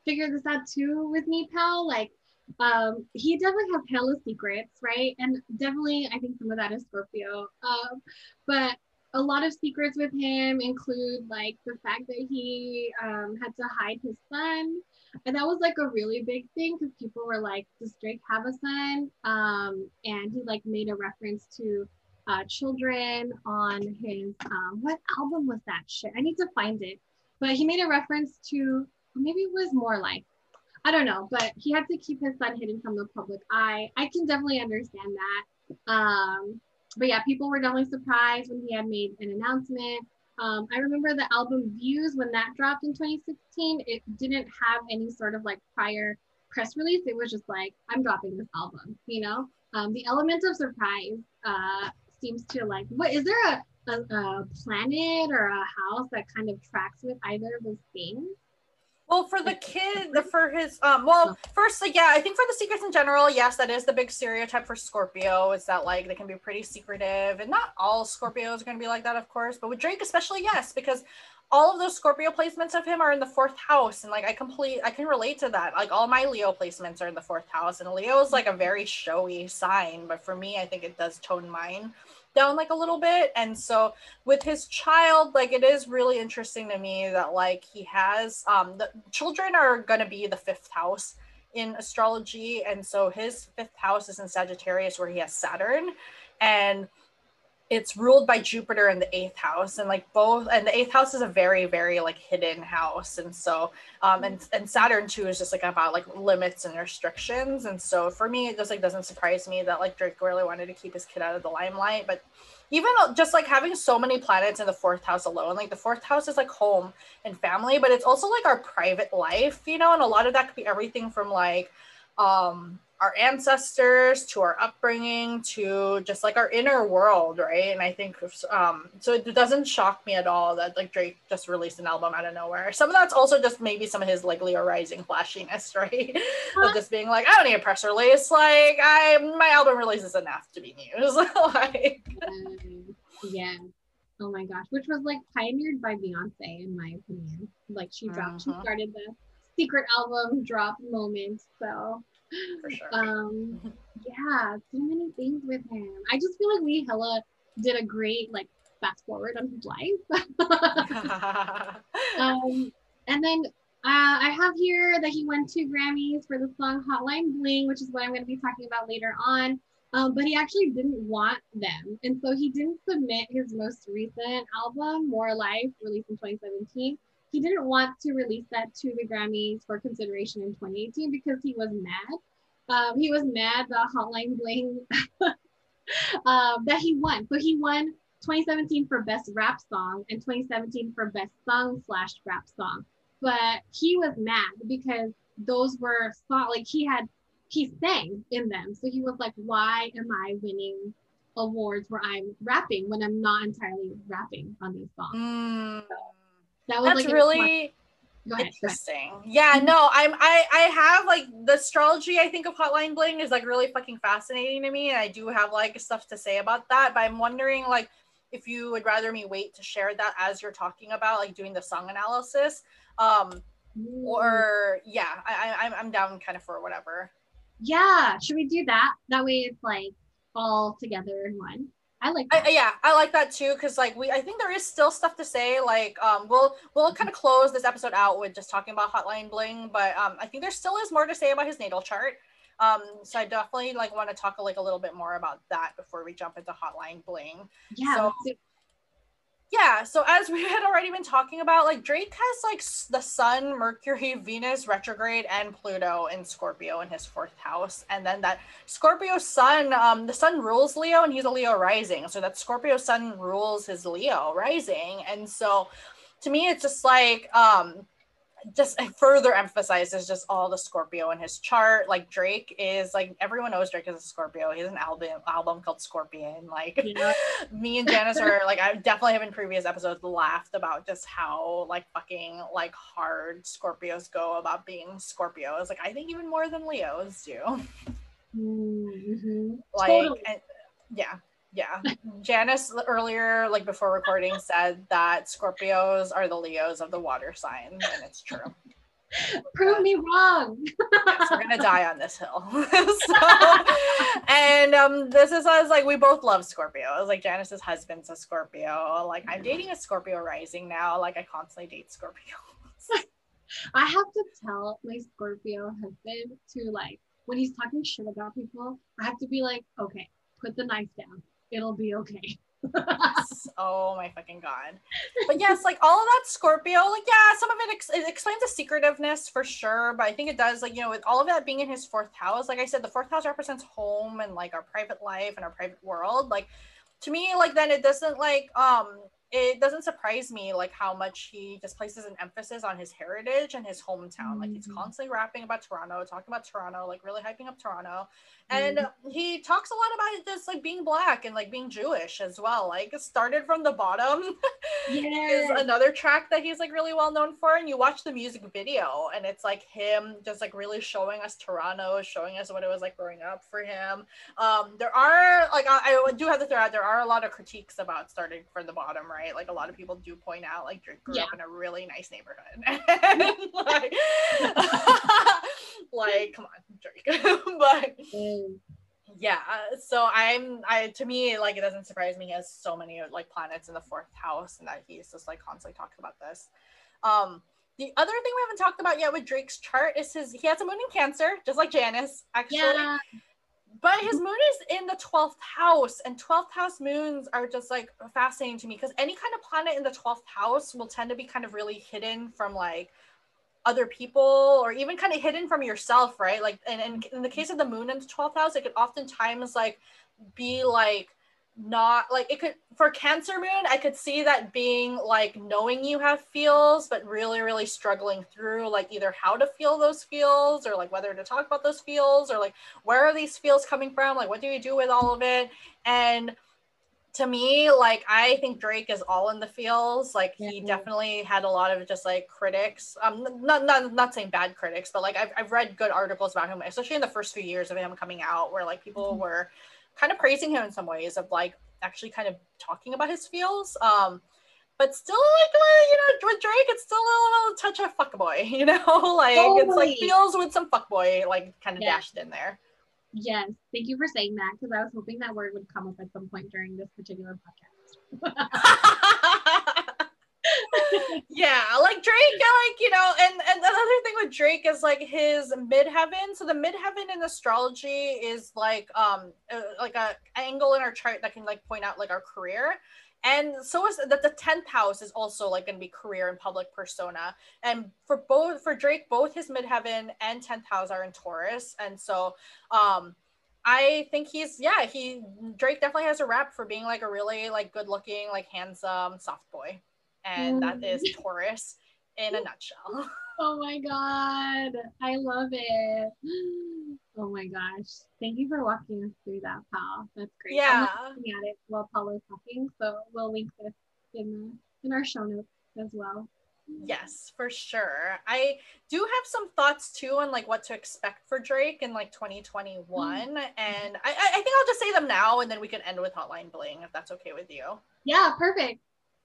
figure this out too with me, pal. Like, um, he definitely has hella secrets, right? And definitely, I think some of that is Scorpio. Um, but a lot of secrets with him include like the fact that he um, had to hide his son. And that was like a really big thing because people were like, does Drake have a son? Um, and he like made a reference to uh, children on his um, what album was that shit? I need to find it. But he made a reference to maybe it was more like I don't know, but he had to keep his son hidden from the public eye. I can definitely understand that. Um, but yeah, people were definitely surprised when he had made an announcement. Um, I remember the album Views when that dropped in 2016. It didn't have any sort of like prior press release. It was just like, I'm dropping this album, you know? Um, the element of surprise uh, seems to like, what is there a, a, a planet or a house that kind of tracks with either of those things? Well, for the kid, for his, um, well, firstly, yeah, I think for the secrets in general, yes, that is the big stereotype for Scorpio is that like they can be pretty secretive, and not all Scorpios are going to be like that, of course, but with Drake especially, yes, because all of those Scorpio placements of him are in the fourth house, and like I complete, I can relate to that. Like all my Leo placements are in the fourth house, and Leo is like a very showy sign, but for me, I think it does tone mine down like a little bit, and so with his child like it is really interesting to me that like he has um the children are going to be the fifth house in astrology. And so his fifth house is in sagittarius where he has saturn. And it's ruled by Jupiter in the eighth house, and like both, and the eighth house is a very, very like hidden house, and so, um, and and Saturn too is just like about like limits and restrictions, and so for me, it just like doesn't surprise me that like Drake really wanted to keep his kid out of the limelight, but even just like having so many planets in the fourth house alone, like the fourth house is like home and family, but it's also like our private life, you know, and a lot of that could be everything from like um our ancestors to our upbringing to just like our inner world right? And i think um so it doesn't shock me at all that like drake just released an album out of nowhere. Some of that's also just maybe some of his like leo rising flashiness <laughs> right? Huh? of just being like i don't need a press release. Like i my album release is enough to be news. <laughs> Like yeah. Oh my gosh which was like pioneered by beyonce in my opinion. Like she dropped uh-huh. she started the secret album drop moment so for sure. Um, <laughs> yeah, so many things with him. I just feel like we hella did a great like fast forward on his life. <laughs> <laughs> um, and then uh, I have here that he won two Grammys for the song Hotline Bling, which is what I'm going to be talking about later on. Um, but he actually didn't want them. And so he didn't submit his most recent album, More Life, released in 2017. He didn't want to release that to the Grammys for consideration in 2018 because he was mad um, he was mad the Hotline Bling <laughs> um, that he won. So he won 2017 for Best Rap Song and 2017 for Best Song slash Rap Song. But he was mad because those were song like he had he sang in them. So he was like, why am I winning awards where I'm rapping when I'm not entirely rapping on these songs? Mm, so that was that's like really Ahead, Interesting. Yeah, no, I'm I I have like the astrology I think of Hotline Bling is like really fucking fascinating to me and I do have like stuff to say about that, but I'm wondering like if you would rather me wait to share that as you're talking about like doing the song analysis um or yeah, I, I I'm down kind of for whatever. Yeah, should we do that? That way it's like all together in one. I like I, yeah, I like that too because like we I think there is still stuff to say. Like um we'll we'll kind of close this episode out with just talking about Hotline Bling, but um I think there still is more to say about his natal chart. Um so I definitely like want to talk like a little bit more about that before we jump into Hotline Bling. Yeah. So, yeah so as <laughs> we had already been talking about like drake has like the sun mercury venus retrograde and pluto in scorpio in his fourth house and then that scorpio sun um the sun rules leo and he's a leo rising so that scorpio sun rules his leo rising and so to me it's just like um just further emphasizes just all the Scorpio in his chart. Like Drake is like everyone knows Drake is a Scorpio. He has an album album called Scorpion. Like yeah. <laughs> me and Janice are like I definitely have in previous episodes laughed about just how like fucking like hard Scorpios go about being Scorpios. Like I think even more than Leos do. Mm-hmm. Like totally. and, yeah yeah. <laughs> Janice earlier like before recording said that scorpios are the leos of the water sign and it's true. Prove me wrong. Yes, we're gonna die on this hill. <laughs> So, <laughs> and um this is us like we both love scorpio was like janice's husband's a scorpio. Like i'm dating a scorpio rising now. Like i constantly date scorpios. I have to tell my scorpio husband to like when he's talking shit about people i have to be like okay put the knife down it'll be okay. <laughs> oh my fucking god. But yes, like all of that Scorpio, like yeah, some of it, ex- it explains the secretiveness for sure. But I think it does, like you know, with all of that being in his fourth house, like I said, the fourth house represents home and like our private life and our private world. Like to me, like then it doesn't like um it doesn't surprise me like how much he just places an emphasis on his heritage and his hometown. Mm-hmm. Like he's mm-hmm. constantly rapping about Toronto, talking about Toronto, like really hyping up Toronto. And mm-hmm. he talks a lot about just like being black and like being Jewish as well. Like started from the bottom <laughs> is another track that he's like really well known for. And you watch the music video and it's like him just like really showing us Toronto, showing us what it was like growing up for him. Um, there are like I, I do have to throw out there are a lot of critiques about starting from the bottom, right? Right? Like a lot of people do point out, like Drake grew yeah. up in a really nice neighborhood. like, <laughs> like, come on, Drake. <laughs> but mm. yeah, so I'm, I to me, like it doesn't surprise me. He has so many like planets in the fourth house, and that he's just like constantly talking about this. Um, the other thing we haven't talked about yet with Drake's chart is his he has a moon in Cancer, just like Janice, actually. Yeah but his moon is in the 12th house and 12th house moons are just like fascinating to me because any kind of planet in the 12th house will tend to be kind of really hidden from like other people or even kind of hidden from yourself right? Like and, and in the case of the moon in the 12th house it could oftentimes like be like not like it could for cancer moon i could see that being like knowing you have feels but really really struggling through like either how to feel those feels or like whether to talk about those feels or like where are these feels coming from? Like what do you do with all of it? And to me like i think drake is all in the feels. Like he definitely had a lot of just like critics um not not, not saying bad critics but like I've, I've read good articles about him especially in the first few years of him coming out where like people mm-hmm. were kind of praising him in some ways of like actually kind of talking about his feels. Um, but still like you know with Drake, it's still a little touch of fuckboy, <laughs> you know, <laughs> like totally. it's like feels with some fuckboy like kind of dashed in there. Yes, thank you for saying that because I was hoping that word would come up at some point during this particular podcast. <laughs> yeah, like Drake, like you know, and and another thing with Drake is like his midheaven. So the midheaven in astrology is like um uh, like a angle in our chart that can like point out like our career. And so is that the 10th house is also like going to be career and public persona. And for both for Drake, both his midheaven and 10th house are in Taurus. And so um I think he's yeah, he Drake definitely has a rap for being like a really like good looking, like handsome, soft boy and that is mm. Taurus in a nutshell. <laughs> Oh my god, I love it. <gasps> Oh my gosh, thank you for walking us through that, pal. That's great. Yeah, I'm looking at it while Paul is talking, so we'll link this in the, in our show notes as well. Yes, for sure. I do have some thoughts too on like what to expect for Drake in like 2021, mm-hmm. and I, I think I'll just say them now, and then we can end with Hotline Bling if that's okay with you. Yeah, perfect.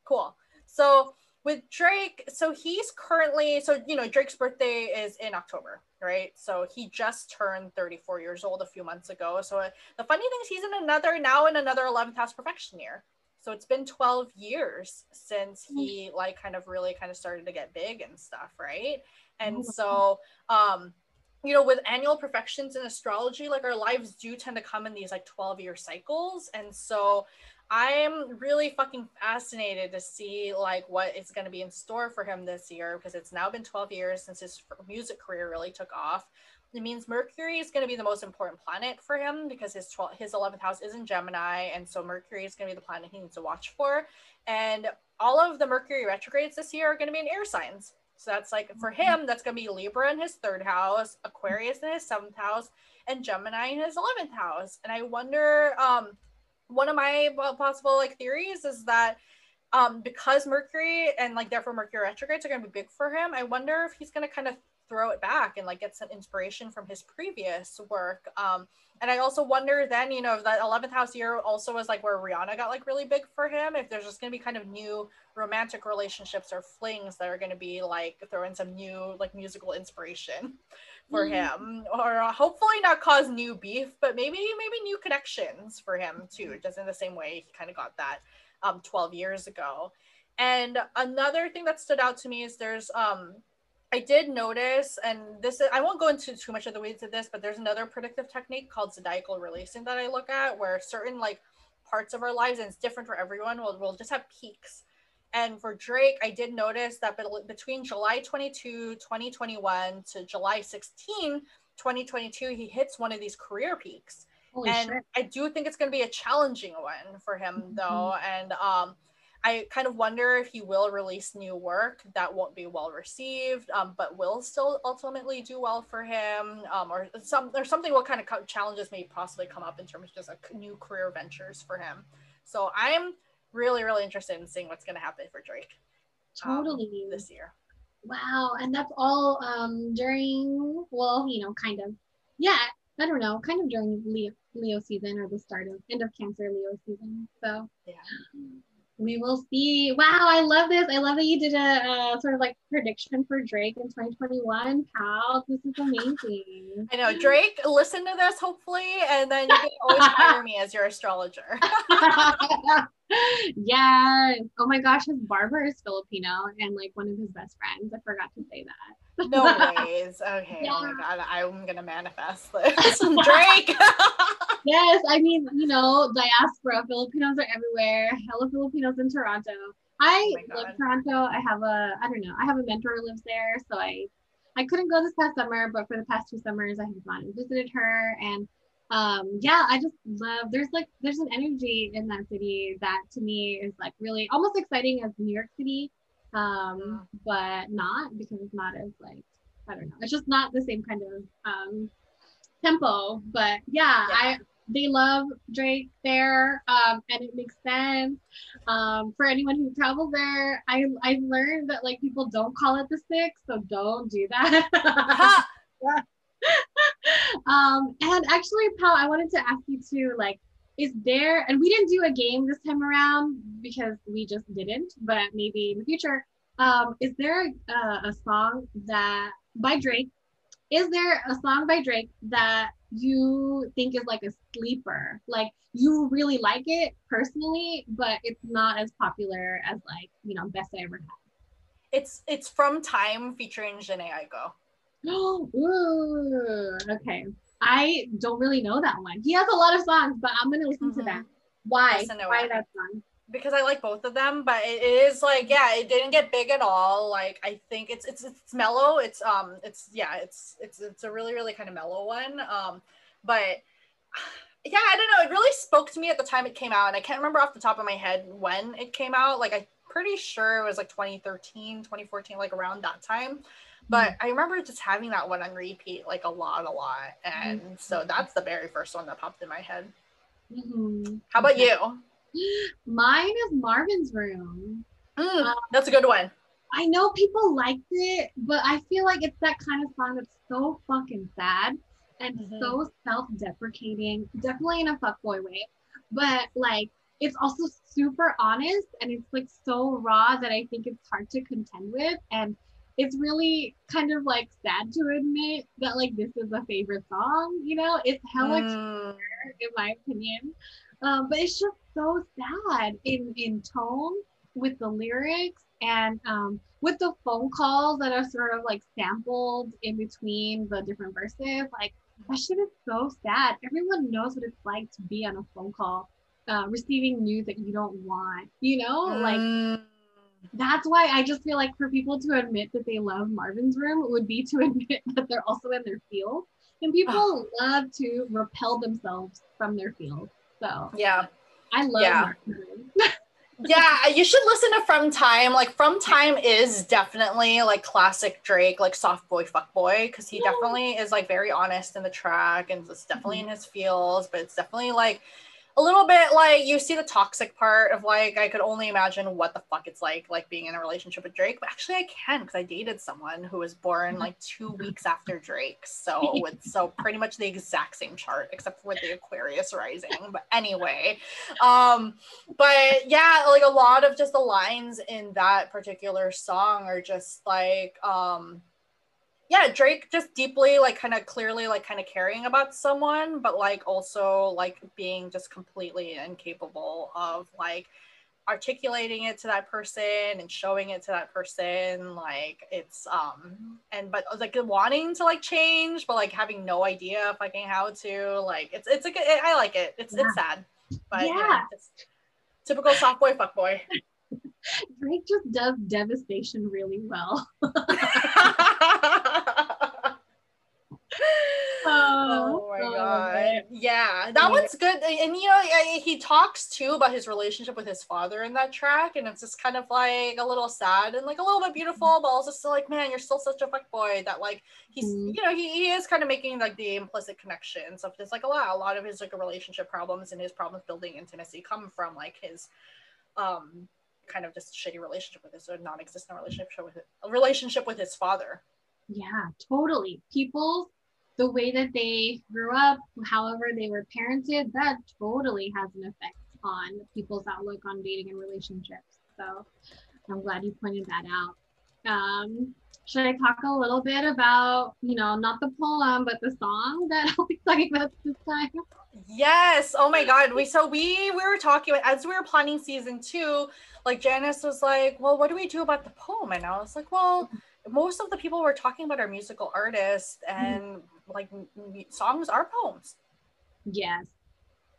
Cool. So with Drake, so he's currently, so you know, Drake's birthday is in October, right? So he just turned 34 years old a few months ago. So uh, the funny thing is, he's in another now in another 11th house profection year. So it's been 12 years since he hmm. like kind of really kind of started to get big and stuff, right? And oh, so, um, you know, with annual profections in astrology, like our lives do tend to come in these like 12 year cycles. And so I'm really fucking fascinated to see like what is going to be in store for him this year because it's now been 12 years since his music career really took off. It means Mercury is going to be the most important planet for him because his 12, his 11th house is in Gemini and so Mercury is going to be the planet he needs to watch for. And all of the Mercury retrogrades this year are going to be in air signs. So that's like for him, that's going to be Libra in his third house, Aquarius in his seventh house, and Gemini in his 11th house. And I wonder, um, one of my possible like theories is that um because mercury and like therefore mercury retrogrades are going to be big for him i wonder if he's going to kind of throw it back and like get some inspiration from his previous work. Um and i also wonder then you know if that 11th house year also was like where rihanna got like really big for him if there's just going to be kind of new romantic relationships or flings that are going to be like throwing some new like musical inspiration for mm-hmm. him or uh, hopefully not cause new beef but maybe maybe new connections for him too just in the same way he kind of got that um 12 years ago and another thing that stood out to me is there's um I did notice, and this is, I won't go into too much of the weeds of this, but there's another predictive technique called zodiacal releasing that I look at where certain like parts of our lives, and it's different for everyone, will will just have peaks. And for Drake, I did notice that between July 22, 2021 to July 16, 2022, he hits one of these career peaks. Holy and shit. I do think it's going to be a challenging one for him, mm-hmm. though. And um, I kind of wonder if he will release new work that won't be well received, um, but will still ultimately do well for him, um, or some or something. What kind of challenges may possibly come up in terms of just a new career ventures for him? So I'm really, really interested in seeing what's going to happen for Drake. Um, totally um, this year. Wow, and that's all um, during well, you know, kind of, yeah. I don't know, kind of during Leo Leo season or the start of end of Cancer Leo season. So yeah we will see. Wow, I love this. I love that you did a uh, sort of like prediction for Drake in 2021. Pal, this is amazing. I know Drake. Listen to this, hopefully, and then you can always <laughs> hire me as your astrologer. <laughs> <laughs> yeah. Oh my gosh, his barber is Filipino and like one of his best friends. I forgot to say that. No <laughs> ways. Okay. Yeah. Oh my god, I'm gonna manifest <laughs> this. <laughs> Drake. yes, I mean, you know, diaspora Filipinos are everywhere. Hello Filipinos in Toronto. I oh love Toronto. I have a I don't know. I have a mentor who lives there, so I I couldn't go this past summer, but for the past two summers I have gone and visited her and um yeah i just love there's like there's an energy in that city that to me is like really almost exciting as new york city um but not because it's not as like i don't know. It's just not the same kind of um tempo but yeah, yeah. i they love drake there um and it makes sense. Um for anyone who travels there i i learned that like people don't call it the six so don't do that. <laughs> <laughs> Um, and actually, Pal, I wanted to ask you too, like, is there, and we didn't do a game this time around because we just didn't, but maybe in the future, um, is there a, a song that by Drake? Is there a song by Drake that you think is like a sleeper? Like you really like it personally, but it's not as popular as like, you know, Best I Ever Had. It's it's from Time featuring Jhené Aiko. <gasps> Ooh, okay. I don't really know that one. He has a lot of songs, but I'm gonna listen mm-hmm. to that. Why? Why it. that song? Because I like both of them, but it is like yeah, it didn't get big at all. Like I think it's it's it's mellow. It's um it's yeah, it's it's it's a really really kind of mellow one. Um, but <sighs> yeah, I don't know. It really spoke to me at the time it came out, and I can't remember off the top of my head when it came out. Like I'm pretty sure it was like 2013, 2014, like around that time. But mm-hmm. I remember just having that one on repeat like a lot, a lot. And mm-hmm. so that's the very first one that popped in my head. Mm-hmm. How about you? <gasps> Mine is Marvin's Room. Mm, um, that's a good one. I know people liked it, but I feel like it's that kind of song that's so fucking sad and mm-hmm. so self-deprecating, definitely in a fuckboy way. But like it's also super honest and it's like so raw that I think it's hard to contend with. And it's really kind of like sad to admit that like this is a favorite song, you know, it's hella mm. in my opinion. Um, but it's just so sad in in tone with the lyrics and um, with the phone calls that are sort of like sampled in between the different verses. Like that shit is so sad. Everyone knows what it's like to be on a phone call, uh, receiving news that you don't want. You know, mm. That's why I just feel like for people to admit that they love Marvin's Room would be to <laughs> admit that they're also in their field. And people oh. love to repel themselves from their field. So yeah, I love yeah. <laughs> yeah, you should listen to From Time. Like From Time is definitely like classic Drake, like soft boy, fuck boy, because he yeah. definitely is like very honest in the track and it's definitely mm-hmm. in his feels, but it's definitely like a little bit like you see the toxic part of like I could only imagine what the fuck it's like like being in a relationship with Drake. But actually I can because I dated someone who was born mm-hmm. like two weeks after Drake. So <laughs> it's so pretty much the exact same chart except for with the Aquarius rising. But anyway. Um but yeah, like a lot of just the lines in that particular song are just like um yeah drake just deeply like kind of clearly like kind of caring about someone but like also like being just completely incapable of like articulating it to that person and showing it to that person like it's um and but like wanting to like change but like having no idea fucking how to like it's it's a good i like it. It's yeah. it's sad but yeah, yeah typical soft boy fuck boy. <laughs> Drake just does devastation really well <laughs> <laughs> oh, oh my oh, god. Yeah that one's good and you know he talks too about his relationship with his father in that track and it's just kind of like a little sad and like a little bit beautiful but also still like man you're still such a fuck boy that like he's mm-hmm. you know he, he is kind of making like the implicit connections of just like a lot a lot of his like relationship problems and his problems building intimacy come from like his um kind of just shitty relationship with his or non-existent relationship with his, a relationship with his father. Yeah totally. People the way that they grew up, however they were parented, that totally has an effect on people's outlook on dating and relationships. So I'm glad you pointed that out. Um, should I talk a little bit about, you know, not the poem, but the song that I'll be talking about this time? Yes. Oh my God. We so we we were talking as we were planning season two. Like Janice was like, "Well, what do we do about the poem?" And I was like, "Well, most of the people we're talking about are musical artists and mm. Like songs are poems. Yes.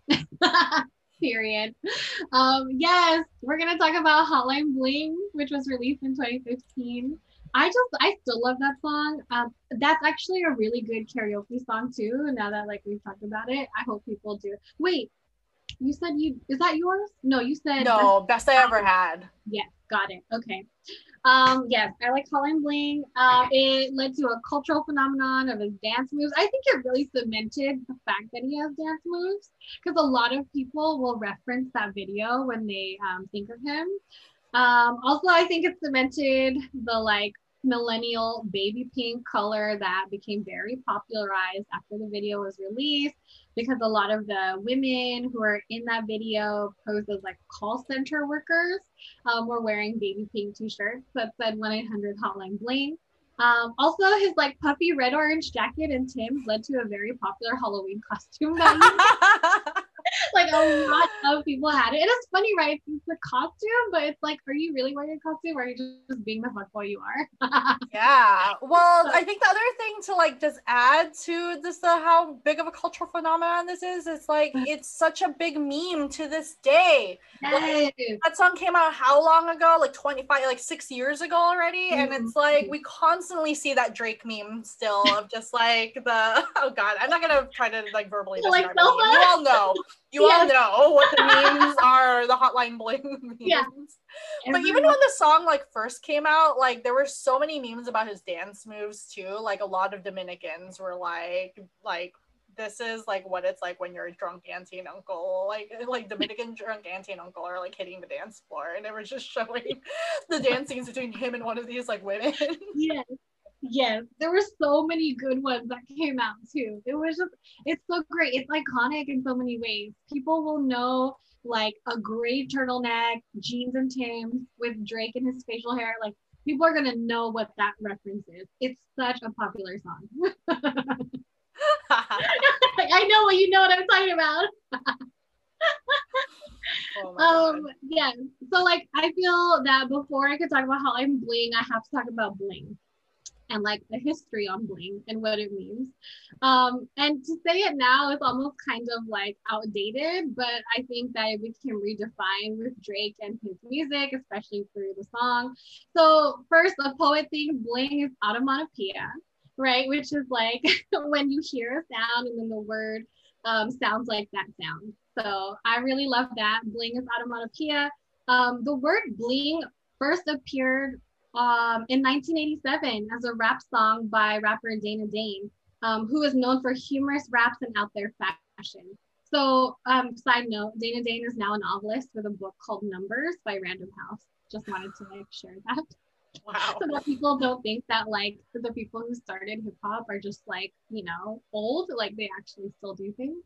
<laughs> Period. Um, yes, we're gonna talk about Hotline Bling, which was released in 2015. I just I still love that song. Um, that's actually a really good karaoke song too. Now that like we've talked about it, I hope people do. Wait, you said you is that yours? No, you said no. Best, best I ever had. Yes, got it. Okay. Um, yes, I like Hotline Bling. Uh, it led to a cultural phenomenon of his dance moves. I think it really cemented the fact that he has dance moves because a lot of people will reference that video when they um, think of him. Um, also, I think it cemented the like millennial baby pink color that became very popularized after the video was released because a lot of the women who are in that video posed as like call center workers um, were wearing baby pink t-shirts that said 1-800 hotline bling. Um, also his like puffy red orange jacket and tims led to a very popular halloween costume <laughs> that <laughs> <laughs> like a lot of people had it. And it's funny, right? It's a costume, but it's like, are you really wearing a costume or are you just being the fuckboy you are? <laughs> yeah. Well, I think the other thing to like just add to this, uh, how big of a cultural phenomenon this is, it's like <laughs> it's such a big meme to this day. Yes. Like, that song came out how long ago? Like 25, like six years ago already. Mm-hmm. And it's like we constantly see that Drake meme still of just like the oh god, I'm not gonna try to like verbally describe like, it. You all know. You yes. all know what the memes <laughs> are, the hotline bling <laughs> memes. Yeah. But even when the song like first came out, like there were so many memes about his dance moves too. Like a lot of Dominicans were like, like this is like what it's like when you're a drunk auntie and uncle, like like Dominican drunk auntie and uncle are like hitting the dance floor, and it was just showing <laughs> the dance scenes between him and one of these like women. Yes, yes, there were so many good ones that came out too. It was just, it's so great. It's iconic in so many ways. People will know like a gray turtleneck, jeans and Tims with Drake and his facial hair. Like people are gonna know what that reference is. It's such a popular song. <laughs> <laughs> I know what you know what I'm talking about. oh um yeah so like i feel that before i could talk about how i'm bling i have to talk about bling and like the history on bling and what it means. Um, and to say it now is almost kind of like outdated, but I think that we can redefine with Drake and his music, especially through the song. So first, the poet thing, bling is onomatopoeia, right? Which is like <laughs> when you hear a sound and then the word um, sounds like that sound. So I really love that. Bling is onomatopoeia. Um, the word bling first appeared um, in 1987 as a rap song by rapper Dana Dane, um, who is known for humorous raps and out there fashion. So, um, side note, Dana Dane is now a novelist with a book called Numbers by Random House. Just wanted to like share that. Wow. so that people don't think that like the people who started hip hop are just like, you know, old, like they actually still do things.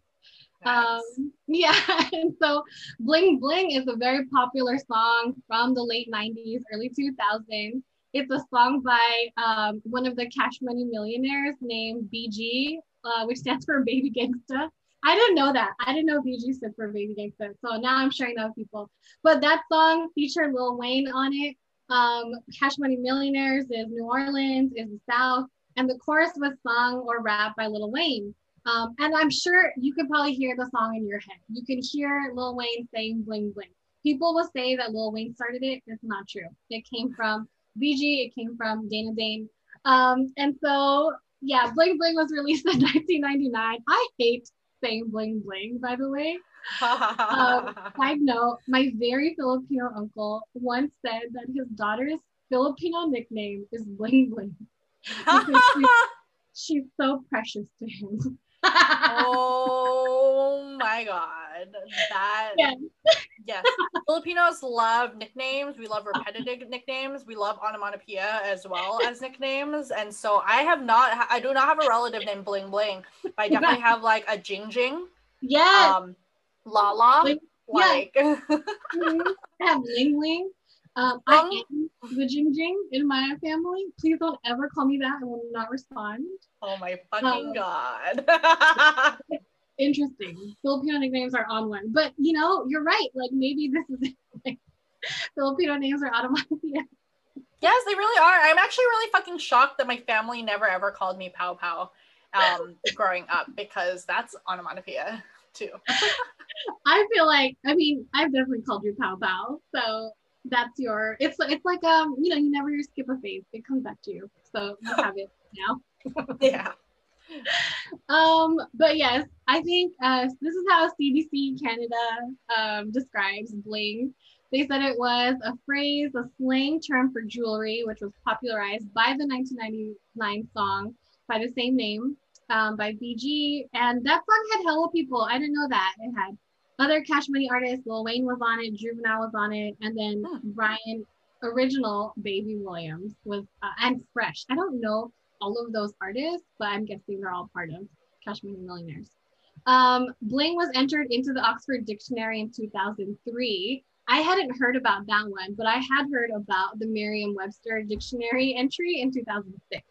Um, <laughs> yeah, and so Bling Bling is a very popular song from the late 90s, early 2000s. It's a song by um, one of the Cash Money millionaires named BG, uh, which stands for Baby Gangsta. I didn't know that. I didn't know BG stood for Baby Gangsta. So now I'm sharing that with people. But that song featured Lil Wayne on it. Um, Cash Money Millionaires is New Orleans, is the South. And the chorus was sung or rapped by Lil Wayne. Um, and I'm sure you could probably hear the song in your head. You can hear Lil Wayne saying bling bling. People will say that Lil Wayne started it. It's not true. It came from BG, it came from Dana Dane. Um, and so, yeah, Bling Bling was released in <laughs> 1999. I hate saying bling bling, by the way. um, <laughs> side note, my very Filipino uncle once said that his daughter's Filipino nickname is Bling Bling. <laughs> she's so precious to him oh my god. That yeah. yes. Filipinos love nicknames. We love repetitive nicknames. We love onomatopoeia as well as nicknames. And so I have not I do not have a relative named Bling Bling, but I definitely have like a Jing Jing. Yeah. Um Lala. Like, like <laughs> yeah. mm-hmm. I have Ling Ling. Um, I am the Jing Jing in my family. Please don't ever call me that. I will not respond. Oh my fucking um, god. <laughs> interesting. Filipino nicknames are on one, but you know, you're right. Like maybe this is <laughs> like Filipino names are automatic. <laughs> Yes, they really are. I'm actually really fucking shocked that my family never ever called me Pow Pow um, growing up because that's onomatopoeia too. I feel like I mean I've definitely called you Pow Pow, so that's your. It's it's like um you know you never skip a phase. It comes back to you, so you <laughs> have it now. yeah. Um, but yes, I think uh, this is how CBC Canada um, describes bling. They said it was a phrase, a slang term for jewelry, which was popularized by the 1999 song by the same name um, by BG. And that song had hella people. I didn't know that. It had other Cash Money artists. Lil Wayne was on it, Juvenile was on it, and then hmm. Bryan, original Baby Williams was, uh, and Fresh. I don't know all of those artists, but I'm guessing they're all part of Cash Money Millionaires. Um, Bling was entered into the Oxford Dictionary in 2003. I hadn't heard about that one, but I had heard about the Merriam Webster Dictionary entry in 2006.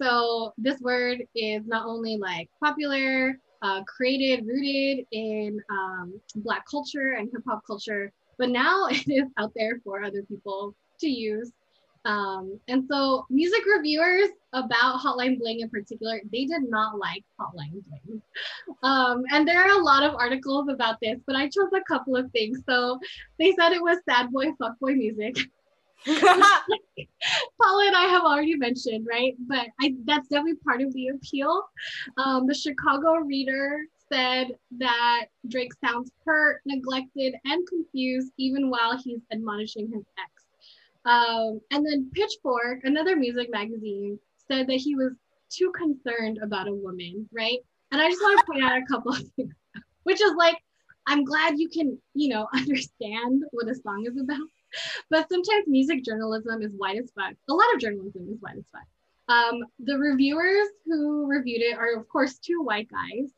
So this word is not only like popular, uh, created, rooted in um, Black culture and hip hop culture, but now <laughs> it is out there for other people to use. Um, and so music reviewers about Hotline Bling in particular, they did not like Hotline Bling. Um, and there are a lot of articles about this, but I chose a couple of things. So they said it was sad boy, fuck boy music. <laughs> <laughs> Paola and I have already mentioned, right? But I, that's definitely part of the appeal. Um, the Chicago Reader said that Drake sounds hurt, neglected, and confused even while he's admonishing his ex. Um, and then Pitchfork, another music magazine, said that he was too concerned about a woman, right? And I just want to point out a couple of things, which is like, I'm glad you can, you know, <laughs> understand what a song is about. <laughs> But sometimes music journalism is white as fuck. A lot of journalism is white as fuck. Um, the reviewers who reviewed it are, of course, two white guys.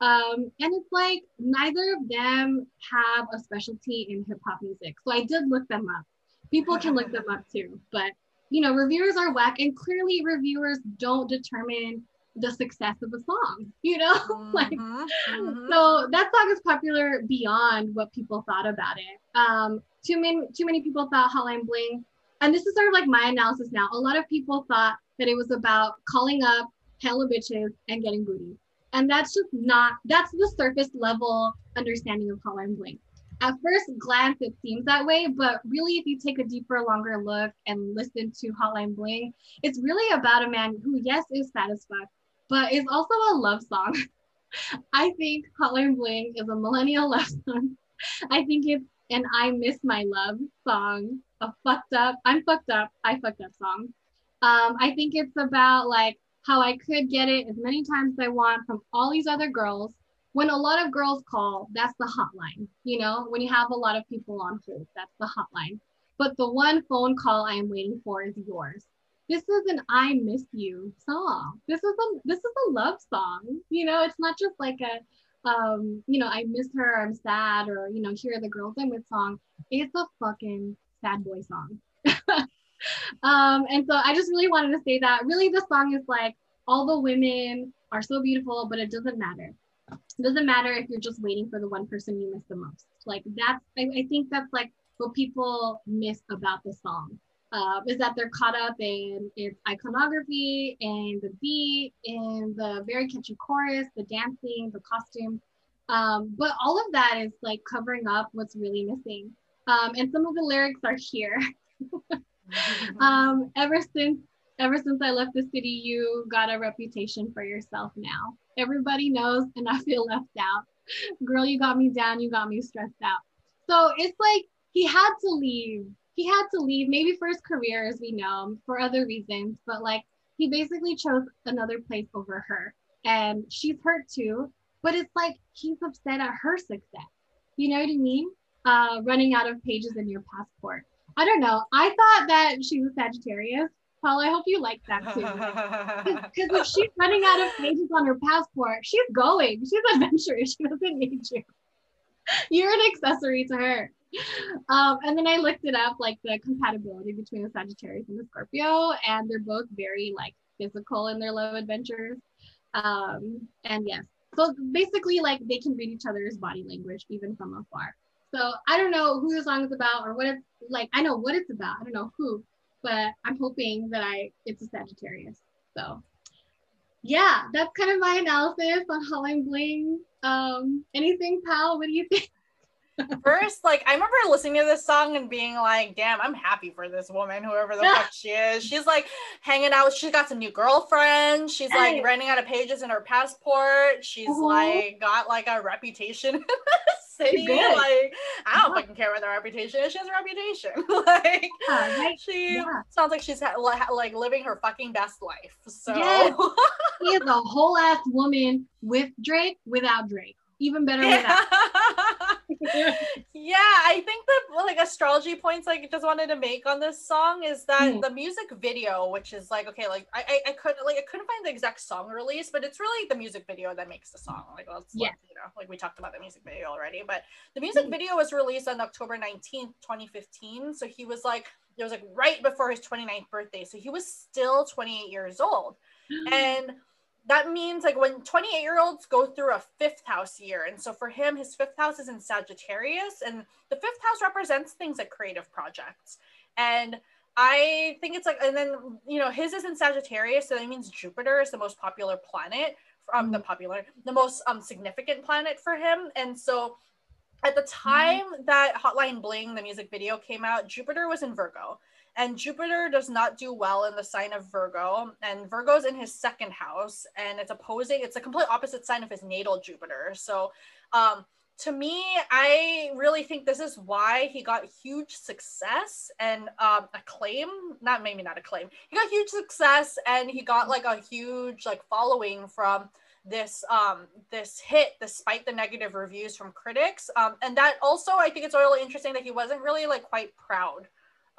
Um, and it's like neither of them have a specialty in hip hop music. So I did look them up. People can look them up too. But, you know, reviewers are whack. And clearly, reviewers don't determine the success of the song, you know? <laughs> Mm-hmm, like mm-hmm. so that song is popular beyond what people thought about it. Um, too many too many people thought Hotline Bling, and this is sort of like my analysis now. A lot of people thought that it was about calling up hella bitches and getting booty. And that's just not that's the surface level understanding of Hotline Bling. At first glance, it seems that way, but really, if you take a deeper, longer look and listen to Hotline Bling, it's really about a man who, yes, is fuck, but it's also a love song. <laughs> I think Hotline Bling is a millennial <laughs> love song. I think it's an I Miss My Love song, a fucked up, I'm fucked up, I fucked up song. Um, I think it's about like how I could get it as many times as I want from all these other girls. When a lot of girls call, that's the hotline. You know, when you have a lot of people on hold, that's the hotline. But the one phone call I am waiting for is yours this is an I miss you song. This is a this is a love song. You know, it's not just like a um, you know, I miss her, I'm sad, or you know, here are the girls I'm with song. It's a fucking sad boy song. <laughs> um, and so I just really wanted to say that really the song is like all the women are so beautiful, but it doesn't matter. It doesn't matter if you're just waiting for the one person you miss the most. Like that's I, I think that's like what people miss about the song uh, is that they're caught up in its iconography and the beat and the very catchy chorus, the dancing, the costume. Um, but all of that is like covering up what's really missing. Um, and some of the lyrics are here. <laughs> um, ever since ever since I left the city, you got a reputation for yourself now. Everybody knows, and I feel left out. Girl, you got me down, you got me stressed out. So it's like he had to leave he had to leave, maybe for his career, as we know, for other reasons, but like he basically chose another place over her. And she's hurt too, but it's like he's upset at her success. You know what I mean? Uh, running out of pages in your passport. I don't know. I thought that she was Sagittarius. Paul, I hope you like that too. <laughs> Because if she's running out of pages on her passport, she's going. She's adventurous. <laughs> She doesn't need you. You're an accessory to her um, and then I looked it up, like the compatibility between the Sagittarius and the Scorpio, and they're both very like physical in their love adventures. Um, and yes, so basically, like they can read each other's body language even from afar. So I don't know who the song is about or what it's like. I know what it's about. I don't know who, but I'm hoping that I it's a Sagittarius. So yeah, that's kind of my analysis on Hotline Bling. Um, anything, pal? What do you think? First, like I remember listening to this song and being like, "Damn, I'm happy for this woman, whoever the fuck she is." She's like hanging out. She's got some new girlfriends. She's like Hey. running out of pages in her passport. She's Mhm. like got like a reputation <laughs> in the city. Like I don't Uh-huh. fucking care what her reputation is. She has a reputation. <laughs> like Yeah, right? she Yeah. sounds like she's ha- li- like living her fucking best life. So Yes. <laughs> He is a whole ass woman with Drake, without Drake. Even better yeah. <laughs> yeah, I think the like astrology points like I just wanted to make on this song is that Mhm. the music video, which is like okay, like I, I I couldn't like I couldn't find the exact song release, but it's really the music video that makes the song. Like Yeah. let- you know, like we talked about the music video already, but the music Mhm. video was released on October 19th, 2015. So he was like it was like right before his 29th birthday. So he was still 28 years old. <gasps> And that means like when 28 year olds go through a fifth house year. And so for him, his fifth house is in Sagittarius. And the fifth house represents things like creative projects. And I think it's like, and then, you know, his is in Sagittarius. So that means Jupiter is the most popular planet. Um, the popular, the most um, significant planet for him. And so at the time that Hotline Bling, the music video came out, Jupiter was in Virgo. And Jupiter does not do well in the sign of Virgo. And Virgo's in his second house. And it's opposing, it's a complete opposite sign of his natal Jupiter. So um, to me, I really think this is why he got huge success and um, acclaim. Not maybe not acclaim. He got huge success and he got like a huge like following from this um this hit despite the negative reviews from critics um and that also i think it's really interesting that he wasn't really like quite proud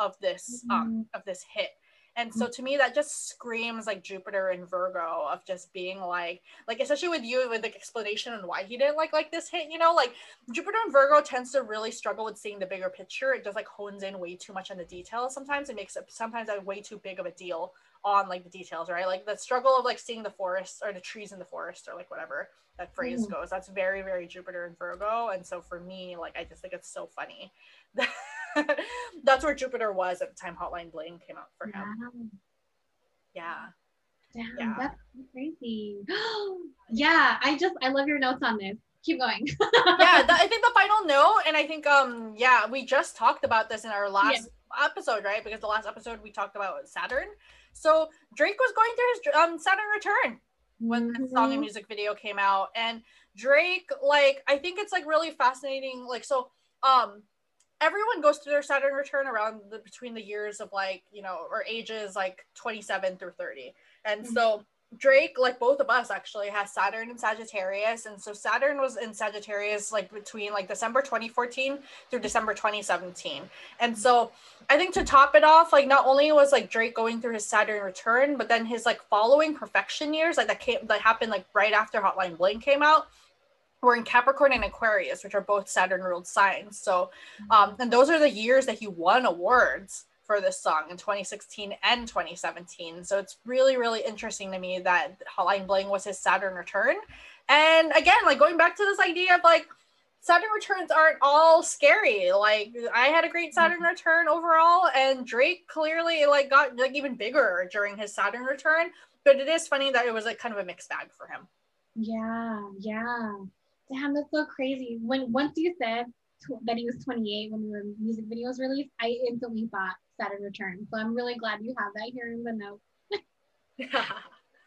of this um of this hit and so to me that just screams like jupiter and virgo of just being like like especially with you with the explanation on why he didn't like like this hit you know like jupiter and virgo tends to really struggle with seeing the bigger picture it just like hones in way too much on the details sometimes it makes it sometimes a way too big of a deal on like the details, right? Like the struggle of like seeing the forest or the trees in the forest or like whatever that phrase Mm. goes. That's very, very Jupiter and Virgo. And so for me, like I just think it's so funny. <laughs> <laughs> That's where Jupiter was at the time Hotline Bling came out for him. Wow. Yeah. Damn, Yeah. that's crazy. <gasps> yeah, I just I love your notes on this. Keep going. <laughs> yeah, th- I think the final note, and I think um yeah, we just talked about this in our last episode, right? Because the last episode we talked about Saturn. So Drake was going through his um Saturn return when the song and music video came out and drake like i think it's like really fascinating like so um everyone goes through their saturn return around the between the years of like you know or ages like 27 through 30 and Mhm. so drake like both of us actually has saturn and sagittarius. And so saturn was in sagittarius like between like december 2014 through december 2017 and so I think to top it off, like not only was like Drake going through his Saturn return, but then his like following profection years, like that came that happened like right after Hotline Bling came out, were in Capricorn and Aquarius, which are both Saturn ruled signs. So, um, and those are the years that he won awards for this song in 2016 and 2017. So it's really, really interesting to me that Hotline Bling was his Saturn return. And again, like going back to this idea of like Saturn returns aren't all scary. Like I had a great Saturn return overall, and Drake clearly like got like even bigger during his Saturn return. But it is funny that it was like kind of a mixed bag for him. Yeah, yeah. Damn, that's so crazy. When once you said tw- that he was 28 when the music video was released, I instantly thought Saturn Return. So I'm really glad you have that here in the note.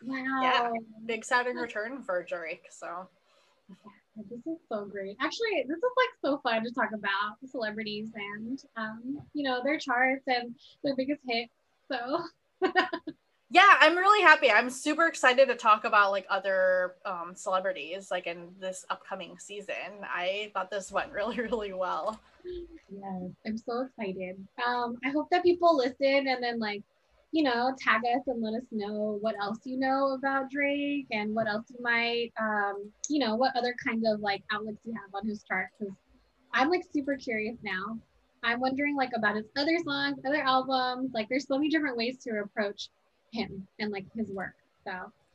Wow. Yeah, Big Saturn return for Drake. So This is so great. Actually, this is like so fun to talk about celebrities and um, you know, their charts and their biggest hits. So <laughs> yeah, I'm really happy. I'm super excited to talk about like other um, celebrities like in this upcoming season. I thought this went <laughs> really, really well. yes, I'm so excited. Um, I hope that people listen and then like, you know, tag us and let us know what else you know about Drake and what else you might um, you know, what other kind of like outlets you have on his chart because I'm like super curious now. I'm wondering like about his other songs, other albums. Like there's so many different ways to approach him and like his work. So <gasps>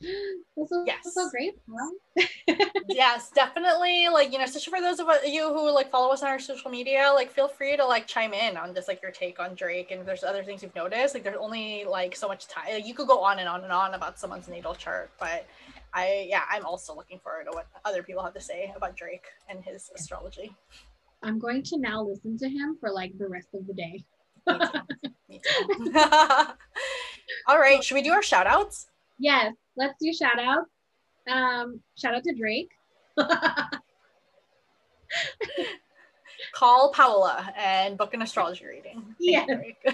This was, Yes. so great. Huh? <laughs> <laughs> yes, definitely. Like, you know, especially for those of you who like follow us on our social media, like feel free to like chime in on just like your take on Drake and if there's other things you've noticed. Like there's only like so much time. Like, you could go on and on and on about someone's natal chart, but I yeah, I'm also looking forward to what other people have to say about Drake and his astrology. I'm going to now listen to him for like the rest of the day. Me too. <laughs> Me too. All right, should we do our shout outs? Yes, let's do shout outs. Um, shout out to Drake. <laughs> Call Paola and book an astrology reading. Yes. <laughs>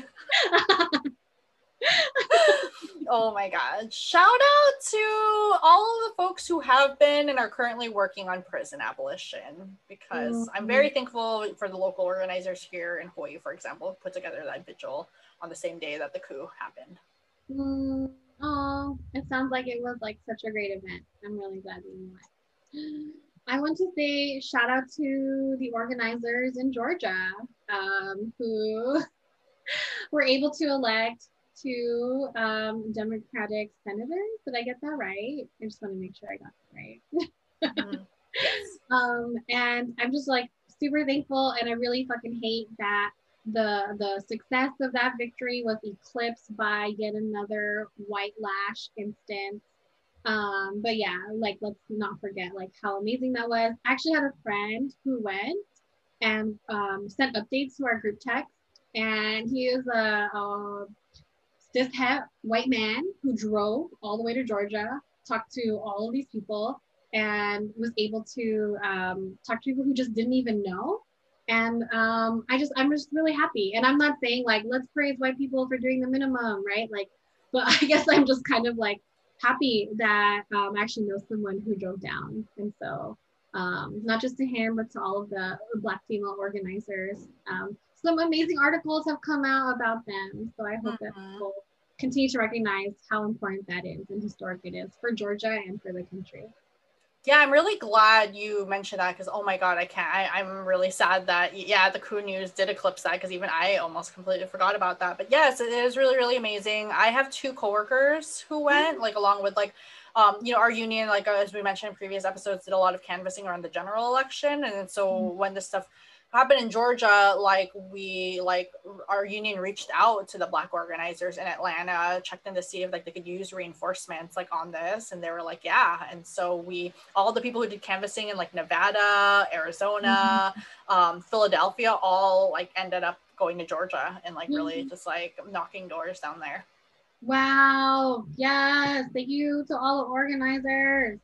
Oh my god. Shout out to all of the folks who have been and are currently working on prison abolition because I'm very thankful for the local organizers here in Hawaii, for example, who put together that vigil on the same day that the coup happened. Mm, oh, it sounds like it was like such a great event. I'm really glad that you went. <gasps> I want to say shout out to the organizers in Georgia um, who <laughs> were able to elect two um, Democratic senators. Did I get that right? I just want to make sure I got that right. Yes. <laughs> um, and I'm just like super thankful, and I really fucking hate that the the success of that victory was eclipsed by yet another white lash instance. Um, but yeah, like let's not forget like how amazing that was. I actually had a friend who went and um, sent updates to our group text, and he is a, a het white man who drove all the way to Georgia, talked to all of these people, and was able to um, talk to people who just didn't even know. And um, I just, I'm just really happy. And I'm not saying like, let's praise white people for doing the minimum, right? Like, but <laughs> I guess I'm just kind of like happy that um, I actually know someone who drove down. And so, um, not just to him, but to all of the Black female organizers. Um, some amazing articles have come out about them. So I hope that Mhm. people continue to recognize how important that is and historic it is for Georgia and for the country. Yeah, I'm really glad you mentioned that because oh my god, I can't. I, I'm really sad that yeah, the coup news did eclipse that because even I almost completely forgot about that. But yes, it is really really amazing. I have two coworkers who went like along with like. Um, you know, our union, like uh, as we mentioned in previous episodes, did a lot of canvassing around the general election, and so Mhm. when this stuff happened in Georgia, like we like our union reached out to the black organizers in Atlanta, checked in to see if like they could use reinforcements like on this, and they were like, yeah. And so we all the people who did canvassing in like Nevada, Arizona, um, Philadelphia, all like ended up going to Georgia and like really Mhm. just like knocking doors down there. Wow. Yes. Thank you to all the organizers.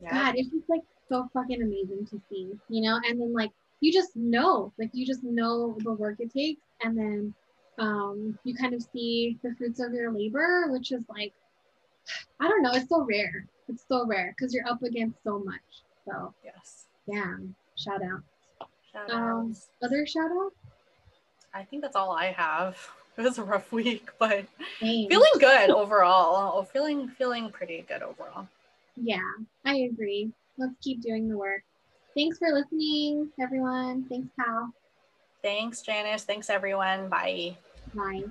Yeah. God, it's just like so fucking amazing to see, you know? And then like you just know, like you just know the work it takes. And then um, you kind of see the fruits of your labor, which is like, I don't know, it's so rare. It's so rare because you're up against so much. So Yes. yeah, shout out. Shout Um. Other shout out? I think that's all I have. <laughs> It was a rough week, but feeling good overall. Oh, feeling feeling pretty good overall. Yeah, I agree. Let's keep doing the work. Thanks for listening, everyone. Thanks, pal. Thanks, Janice. Thanks, everyone. Bye. Bye.